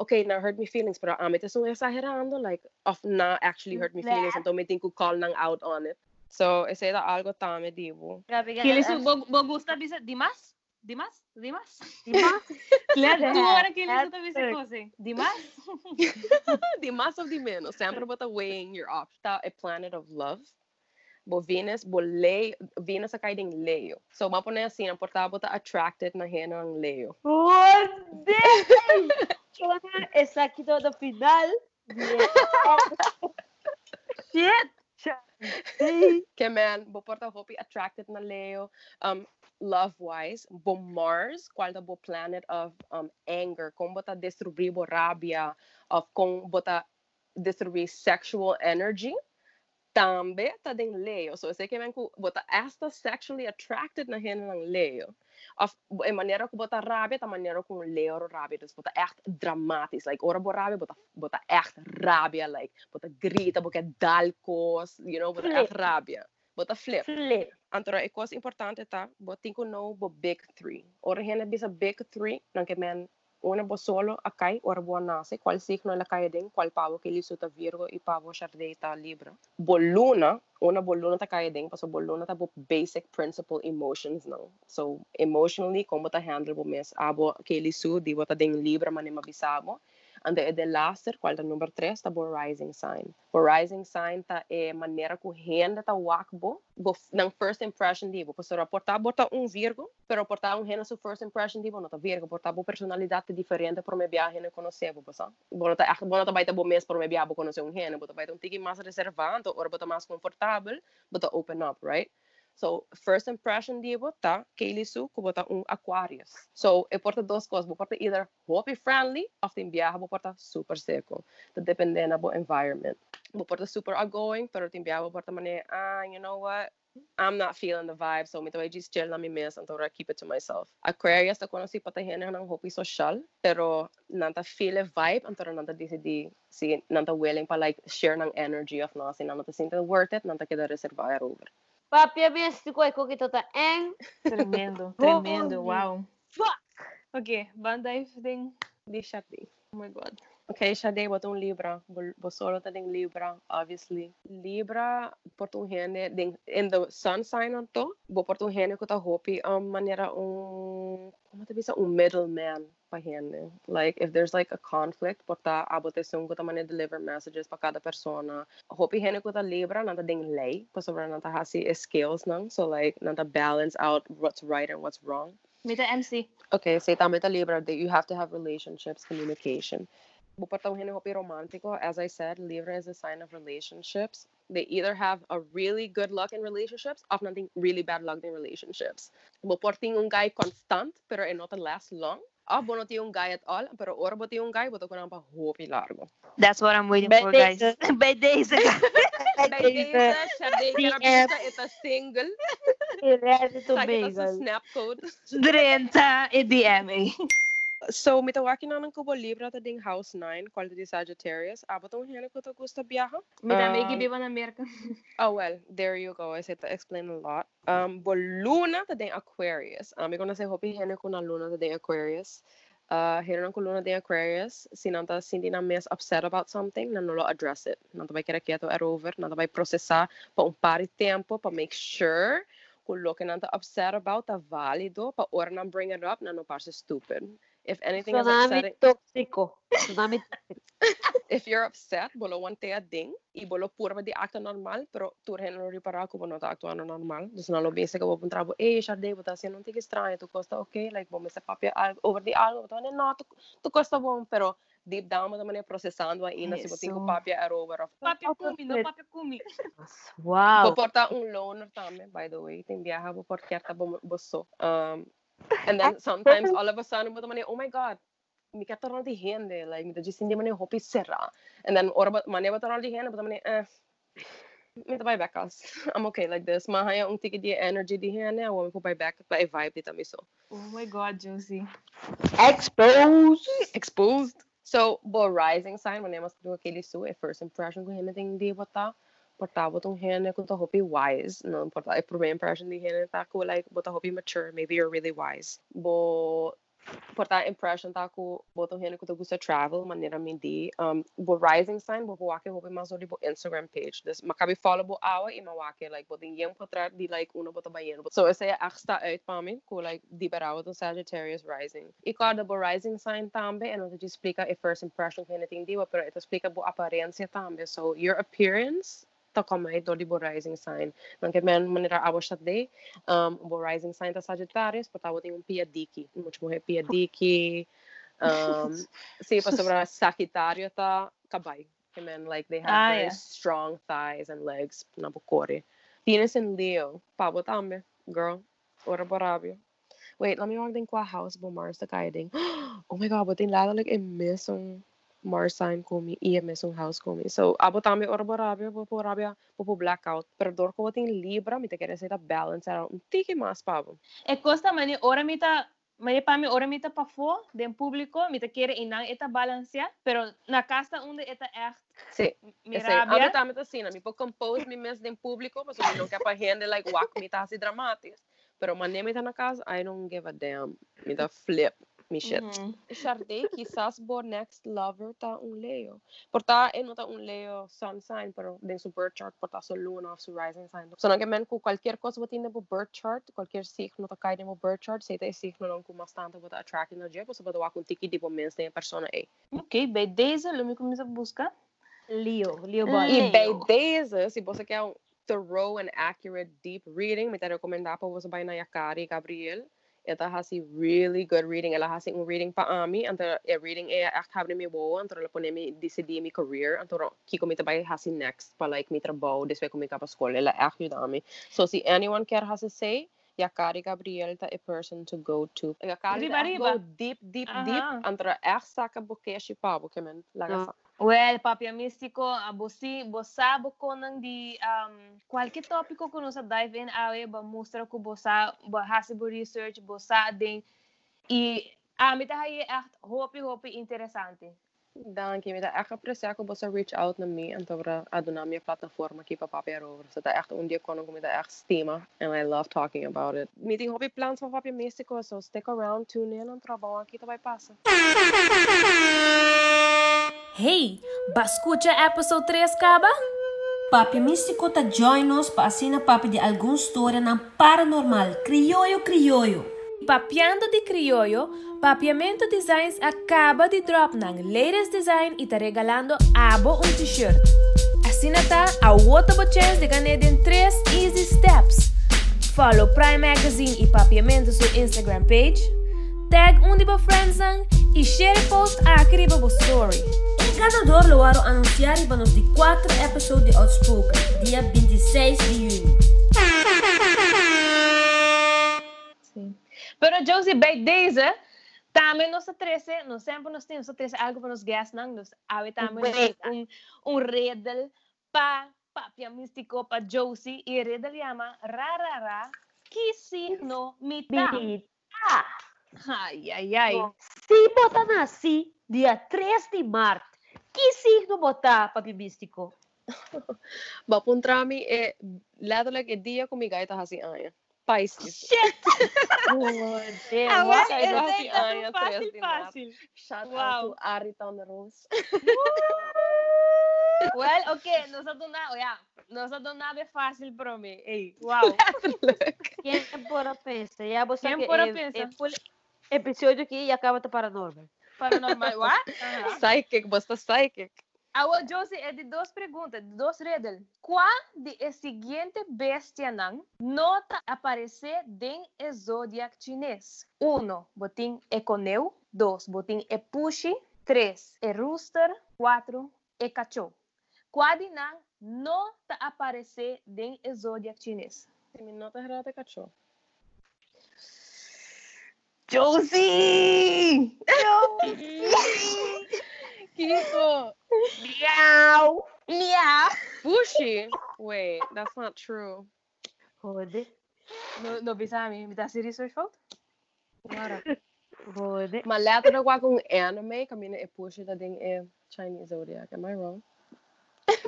okay, now hurt me feelings, pero um, it isn't exagerando, like, of not actually hurt me feelings, and don't me think call lang out on it. So, ese era algo tame, dibo. Grabe ka. Kilis, vos gusta dimas? Dimas? Dimas? Dimas? Tú ahora [laughs] que le gusta bisa. Dimas? Dimas of di menos. Bota weighing your options. A planet of love. Bo Venus, bo Leo, Venus acá en Leo. So, vamos a poner na portada bota attracted na hena en Leo. What? [laughs] Essa aqui toda final. Shit! Shit. Que man, bo porta hopi attracted na Leo. Um, love wise, bo Mars, qual da bo planet of um anger, kung bota destruir bo rabia, of kung bota destruir sexual energy. Tambe ta ding Leo. So, say que man ko bota esta sexually attracted na hena ng Leo. Of in maneira que bota rabia, ta maneira com leo rabia. Dus bota echt dramatisch. Like ora bo rabia, bota bota echt rabia. Like bota grita, bota dalcos, you know, bota echt rabia. Bota flip. Flip. Antara ik was importante ta, bo tinko no bo big three. Ora hena bisa big three, nang ke men una bo solo akai, ora bo nase, qual signo la kaya din, qual pavo que li suta Virgo e pavo chardeta Libra. Bo luna, una bo luna ta kaya din, paso bo luna ta bo basic principle emotions nang. So emotionally, como ta handle bo mes, abo que li su, di bo ta din Libra mani mabisabo. And the, the laster, qual ta number 3, ta bo rising sign. Bo rising sign ta e maneira ku henda ta wakbo, bo nang first impression di bo, paso raportar bota um Virgo, pero portar um rena su first impression di bo nota Virgo, portar bo personalidade diferente por me viaje ne conhecer bo. Bo nota echt, bo nota baita bo mes por me viaje bo conhecer um rena, bota baita um tiki mais reservado, or bota mais confortável, bota open up, right? So, first impression di bota, Kaylee Sue, ku bota um Aquarius. So, e porta duas coisas. Bo porta either happy friendly, of tem viaja, bo porta super seco. Tá dependendo bo environment. Bo porta super outgoing, pero tem viaja, bo porta mané, ah, you know what? I'm not feeling the vibe, so me tawag just chill na mi miss, então I keep it to myself. Aquarius, ta kono si patahin ng hopi social, pero nanta feel a vibe, então nanta decidi si nanta willing pa like share ng energy of nasi, nanta sinta worth it, nanta kita reservar over. Papi, a minha se coi que tota eng. Tremendo, [laughs] tremendo, wow. Fuck. Okay, banday ding. Di siya di. Oh my god. Okay, siya di, botong Libra. Bosolo ta ding Libra, obviously. Libra, portong hene, ding, in the sun sign on to, bo portong hene ko ta hopi, um, manera um, como te bisa, um middleman Like, if there's like a conflict, porta abotesyon ko ta mane deliver messages pa kada persona. Hopi hene ko ta Libra, nanta ding lay, pa sobra nanta hasi skills nang, so like, nanta balance out what's right and what's wrong. Mita MC. Okay, say ta Libra that you have to have relationships, communication. Bupatang hinuhopi romantico, as I said, Libra is a sign of relationships. They either have a really good luck in relationships or nothing really bad luck in relationships. Buporting un guy constant, pero it not last long. oh, buono ti un guy at all, pero ora buono un guy, buono ko pa hopi largo. That's what I'm waiting bad for, days. guys. Bad days. bad days. Siya ita single. I-ready to [laughs] bagel. Sa snap code. 30 EDMA. So, mitawaki na ng kubo Libra ta ding house 9, quality di Sagittarius. Abotong hene ko ta gusta biyaha. May Um, gibiba na Amerika. [laughs] Oh well, there you go. I said to explain a lot. Um, but Luna ta ding Aquarius. Um, I'm gonna say hopi hene ko na Luna ta ding Aquarius. Uh, hene ko Luna ding Aquarius. Sinanta sindi na mes upset about something, na nolo address it. Nanta bay kira quieto er over. Nanta bay processar pa un pari tempo pa make sure kung lo que nanta upset about ta válido pa ora na bring it up na no parse stupid. If anything is upsetting, Tsunami tóxico. Tsunami tóxico. [laughs] if you're upset, bolo one te a ding, y bolo pura di acto normal, pero tu lo ripara como no ta actuando normal. Dus no lo piensa que vos un trabo, eh, vos estás haciendo un tique extraño, tu costa ok, like, vos me se papia algo, over di algo, vos no, tu, costa bom, pero deep down mo naman processando aí na se Isso. botinho papia er over of. Papia kumi, no papia kumi. Wow. Vou portar um loaner também, by the way. Tem viaja, vou portar tá bom, bosso. Um, And then sometimes all of a sudden, with money, oh my God, mi katarol di hende, like mi tajis hindi mane hopi serra. And then or mane batarol di hende, but mane eh, mi tabay backas. [laughs] I'm okay like this. Mahaya ung tiki di energy di hende, awa mi pupay back, pay vibe di tamiso. Oh my God, Josie. Exposed. Exposed. So, bo rising sign, mane mas duwa kili su, a eh, first impression ko hende ting di wata. Portava tong hene kung hopi wise no porta ay primer impression di hene ta ko like bota hopi mature maybe you're really wise. Bo porta impression ta ko botong hene ko to gusto travel manera mindi um bo rising sign bo wake hopi mas bo Instagram page this makabi follow bo awa i mawake like bo ding yang potrar di like uno bota bayen so essa é axta uit pa mi ko like di berawa to Sagittarius rising. E cada bo rising sign tambe and ito explica a first impression hene ting di pero ito explica bo aparência tambe so your appearance ta do di bo rising sign. Nang men manera abo siya day um bo rising sign ta Sagittarius patawo ting um piadiki much mo piadiki um [laughs] si pa sobra Sagittario ta kabay men like they have Ah, very yeah. strong thighs and legs na bukore Venus and Leo pabo tambe girl ora barabio Wait, let me walk din qua house bo Mars ta kaya ding. Oh my god, but din lalo like I miss ang Mars sign komi, iya mesmo house komi. So, abo tami ora borabia, bo borabia, bo po blackout. Pero dor ko ting Libra, mi te quer ser balance era um tiki mas pavo. E costa mani ora mita mani pa mi ora mita pa fo den público mita quer inang eta balancia, pero na casa onde eta echt Sí. Esse, mirabia. abo tami to sina, mi po compose mi mes den público, mas mi não quer pa rende like wak mi tá assim dramatis. Pero mane mi tá na casa, I don't give a damn. Mi tá flip, Michette. Mm -hmm. Sharday quizás por Next Lover está un Leo. Porta él no está un Leo sun sign, pero en su birth chart porta su luna o su rising sign. Sino que men cualquier cosa que tiene por birth chart, cualquier signo que cae por birth chart, si este te signo no con bastante para atraer energía, pues se puede un tiki tipo menos de persona ahí. Ok, ve desde lo mismo que a buscar. Leo, Leo mm, Body. Y ve desde, si vos quer un thorough and accurate deep reading, me te recomendar para pues, vos a Yakari Gabriel. Ela hasi really good reading. Ela hasi um reading pa ami, anto e reading e echt hebben mi wo, anto ela pone mi decidi mi career, anto kiko mi tabay hasi next pa like mi trabaho, deswe ko mi ka pa school. Ela echt ami. So si anyone care hasi say, Yakari Gabriel ta a person to go to. Yakari Riba, riba. go deep, deep, deep. Aha. Anto echt saka bukeshi pa, bukemen. Laga Ah. sa. Well, papia místico, a bosi, bosabo ko nang di um qualquer tópico ko no sa dive in awe ba mostra ko bosa ba hasibo research bosa din e a mi tahay echt hopi hopi interessante. Dankie, met echt apreciar que você reach out na mim, então para adonar minha plataforma aqui para papier over. So dat echt um dia quando com me echt stima and I love talking about it. Meeting hobby plans van papier místico, so stick around, tune in en trabalho aqui também passa. [laughs] Hey, ba escucha episode 3 kaba? Papi Místico tá join nos para assinar papi de alguma história na paranormal, criollo criollo. Papiando de criollo, Papiamento Designs acaba de drop ng latest design e tá regalando abo um t-shirt. Assina tá a outra chance de ganhar em 3 easy steps. Follow Prime Magazine e Papiamento seu Instagram page. Tag um de bo friends e share post aqui de bo story. gaat door Loaro anunciar van de quattro episode de Outspoken, dia 26 de junho. Sim. Pero Josie, bij deze, también nos trece, no siempre nos tiene, nos algo para los guests, ¿no? Nos abre también un, un redel para papia místico, para Josie, y el redel llama rarara, kisi no mita. Ay, ay, ay. Si botan así, dia 3 de marzo. Que signo botar, papi místico? [laughs] Ba puntrami e letterlijk e dia comigo tá assim. Pisces. Shit! Oh, Ah, What? ué, é tá Aya, tão fácil, de março. fácil. Shout Wow. out to Ariton Rose. [laughs] Well, ok, nós adonamos, yeah, nós adonamos é fácil para mim. Ei, uau. [laughs] Quem pora pensa? Ya você Quem que pora é- é episódio aqui e acaba de paranormal. Paranormal, [laughs] what? Aham. Psychic, basta psychic. Agora, Josie, é de duas perguntas, de dois riddles. Qual de a seguinte bestia não nota aparecer em o zodiac chinês? Uno, é coneu. Dois, botim é pushi. Três, é rooster. Quatro, é cachorro. Qual de não nota aparecer em o zodiac chinês? Se me nota errada, cachorro. Josie! [laughs] Kiko. Miau! Miau! Bushi. Wait, that's not true. Rode, No, no mi, mi dá research fault? Lara. rode. Maar later ook wel een anime, kamine e push dat ding e Chinese zodiac. Am I wrong?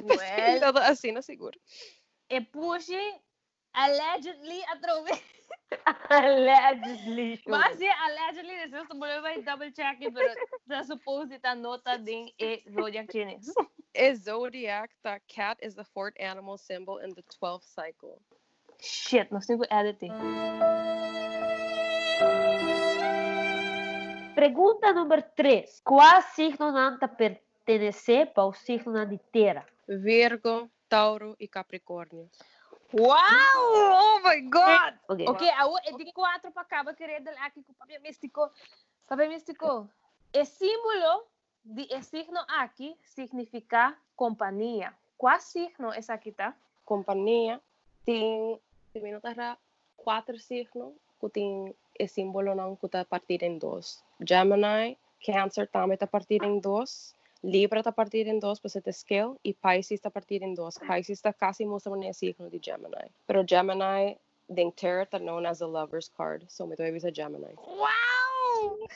Well, assim, na seguro. é pushi allegedly atrove. Allegedly. Mas é allegedly, nesse também vai double check, pero sa suppose ita nota din e zodiac chinês. E zodiac, the cat is the fourth animal symbol in the 12th cycle. Shit, temos que editing. Pergunta número 3. Qual signo não tá pertencer para o signo de terra? Virgo, Tauro e Capricórnio. Wow! Oh my god! Ok. Ok, a é de quatro para acaba querendo aqui com o papel místico. Papel místico. O símbolo de e signo aqui significa companhia. Qual signo é aqui, tá? Companhia tem, notas ra, quatro signos que tem e símbolo não que está partido em dois. Gemini, Cancer também está partido em dois. Libra está partido em dois, você tem scale, e Pisces está partido em dois. Pisces está quase mostrando no ciclo de Gemini. Pero Gemini, den Terra está known as a lover's card, so me doy a Gemini. Wow!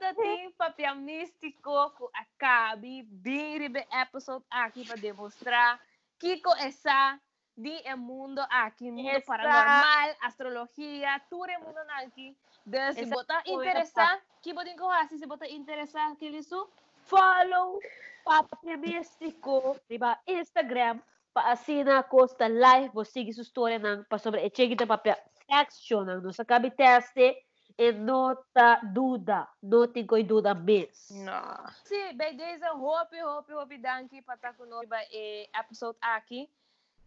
Da ting papel místico ko acabe biribe episode aqui para demonstrar que essa di é mundo aqui, mundo paranormal, astrologia, tudo é mundo aqui. Dan se Essa botar foi a interessar, que botin ko hasi se botar interessar que isso Follow Papia Místico, diba? Instagram, paasina Costa Live, você sigue sua história nang pa sobre echegi ta papia action nang no sa kabi teste e nota duda, no tinkoy duda miss. No. Sim, beleza, hope, hope, hope, danke para estar conosco ba e episode aqui.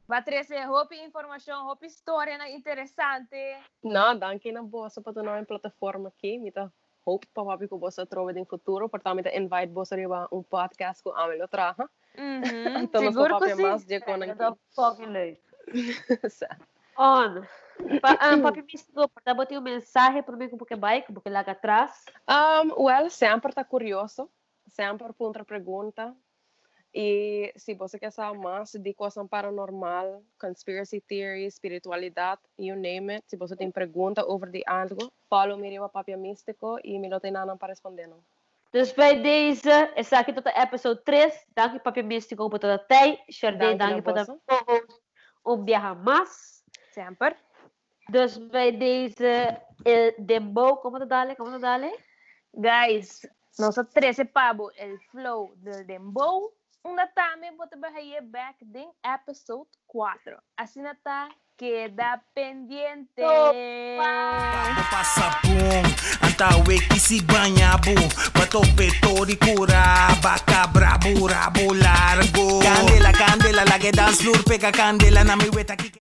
Vai trazer hope informação, hope história na interessante. Não, danke na boa sa patunaw yung plataforma aqui. Mita hope pa papi ko bosa trova din futuro. Portanto, mita invite bosa riba um podcast ko amel outra. ha? Uhum, Então, nós [laughs] seguro que papi sim. mas de ko nang fucking leuk. [laughs] Sa- On. Pa, ah, [clears throat] Papi Místico, portabo tem um mensagem para mim porque bike, porque lá atrás. Um, well, sempre está curioso. Sempre punta pergunta. E se você quer saber mais de coisa paranormal, conspiracy theory, espiritualidade, you name it, se você tem pergunta over de algo, follow me riba Papia Místico e me lo tem nada para responder. bij deze is aqui tot episode 3. Dank je Papi Místico por toda a tijd. Chardin, Dank je, je por Bossa. de. Um viaja mais. Sempre. Dus bij deze el dembow, como te dale, como te dale? Guys, nossa 13 pabo, el flow del dembow. Una bahaye back din episode 4. Assim na tá, queda pendiente. Bago pasapong Ang tawag isibanyabo Bato petori cura Baka brabo rabo largo Candela candela Lage dance floor Peka candela Na mi weta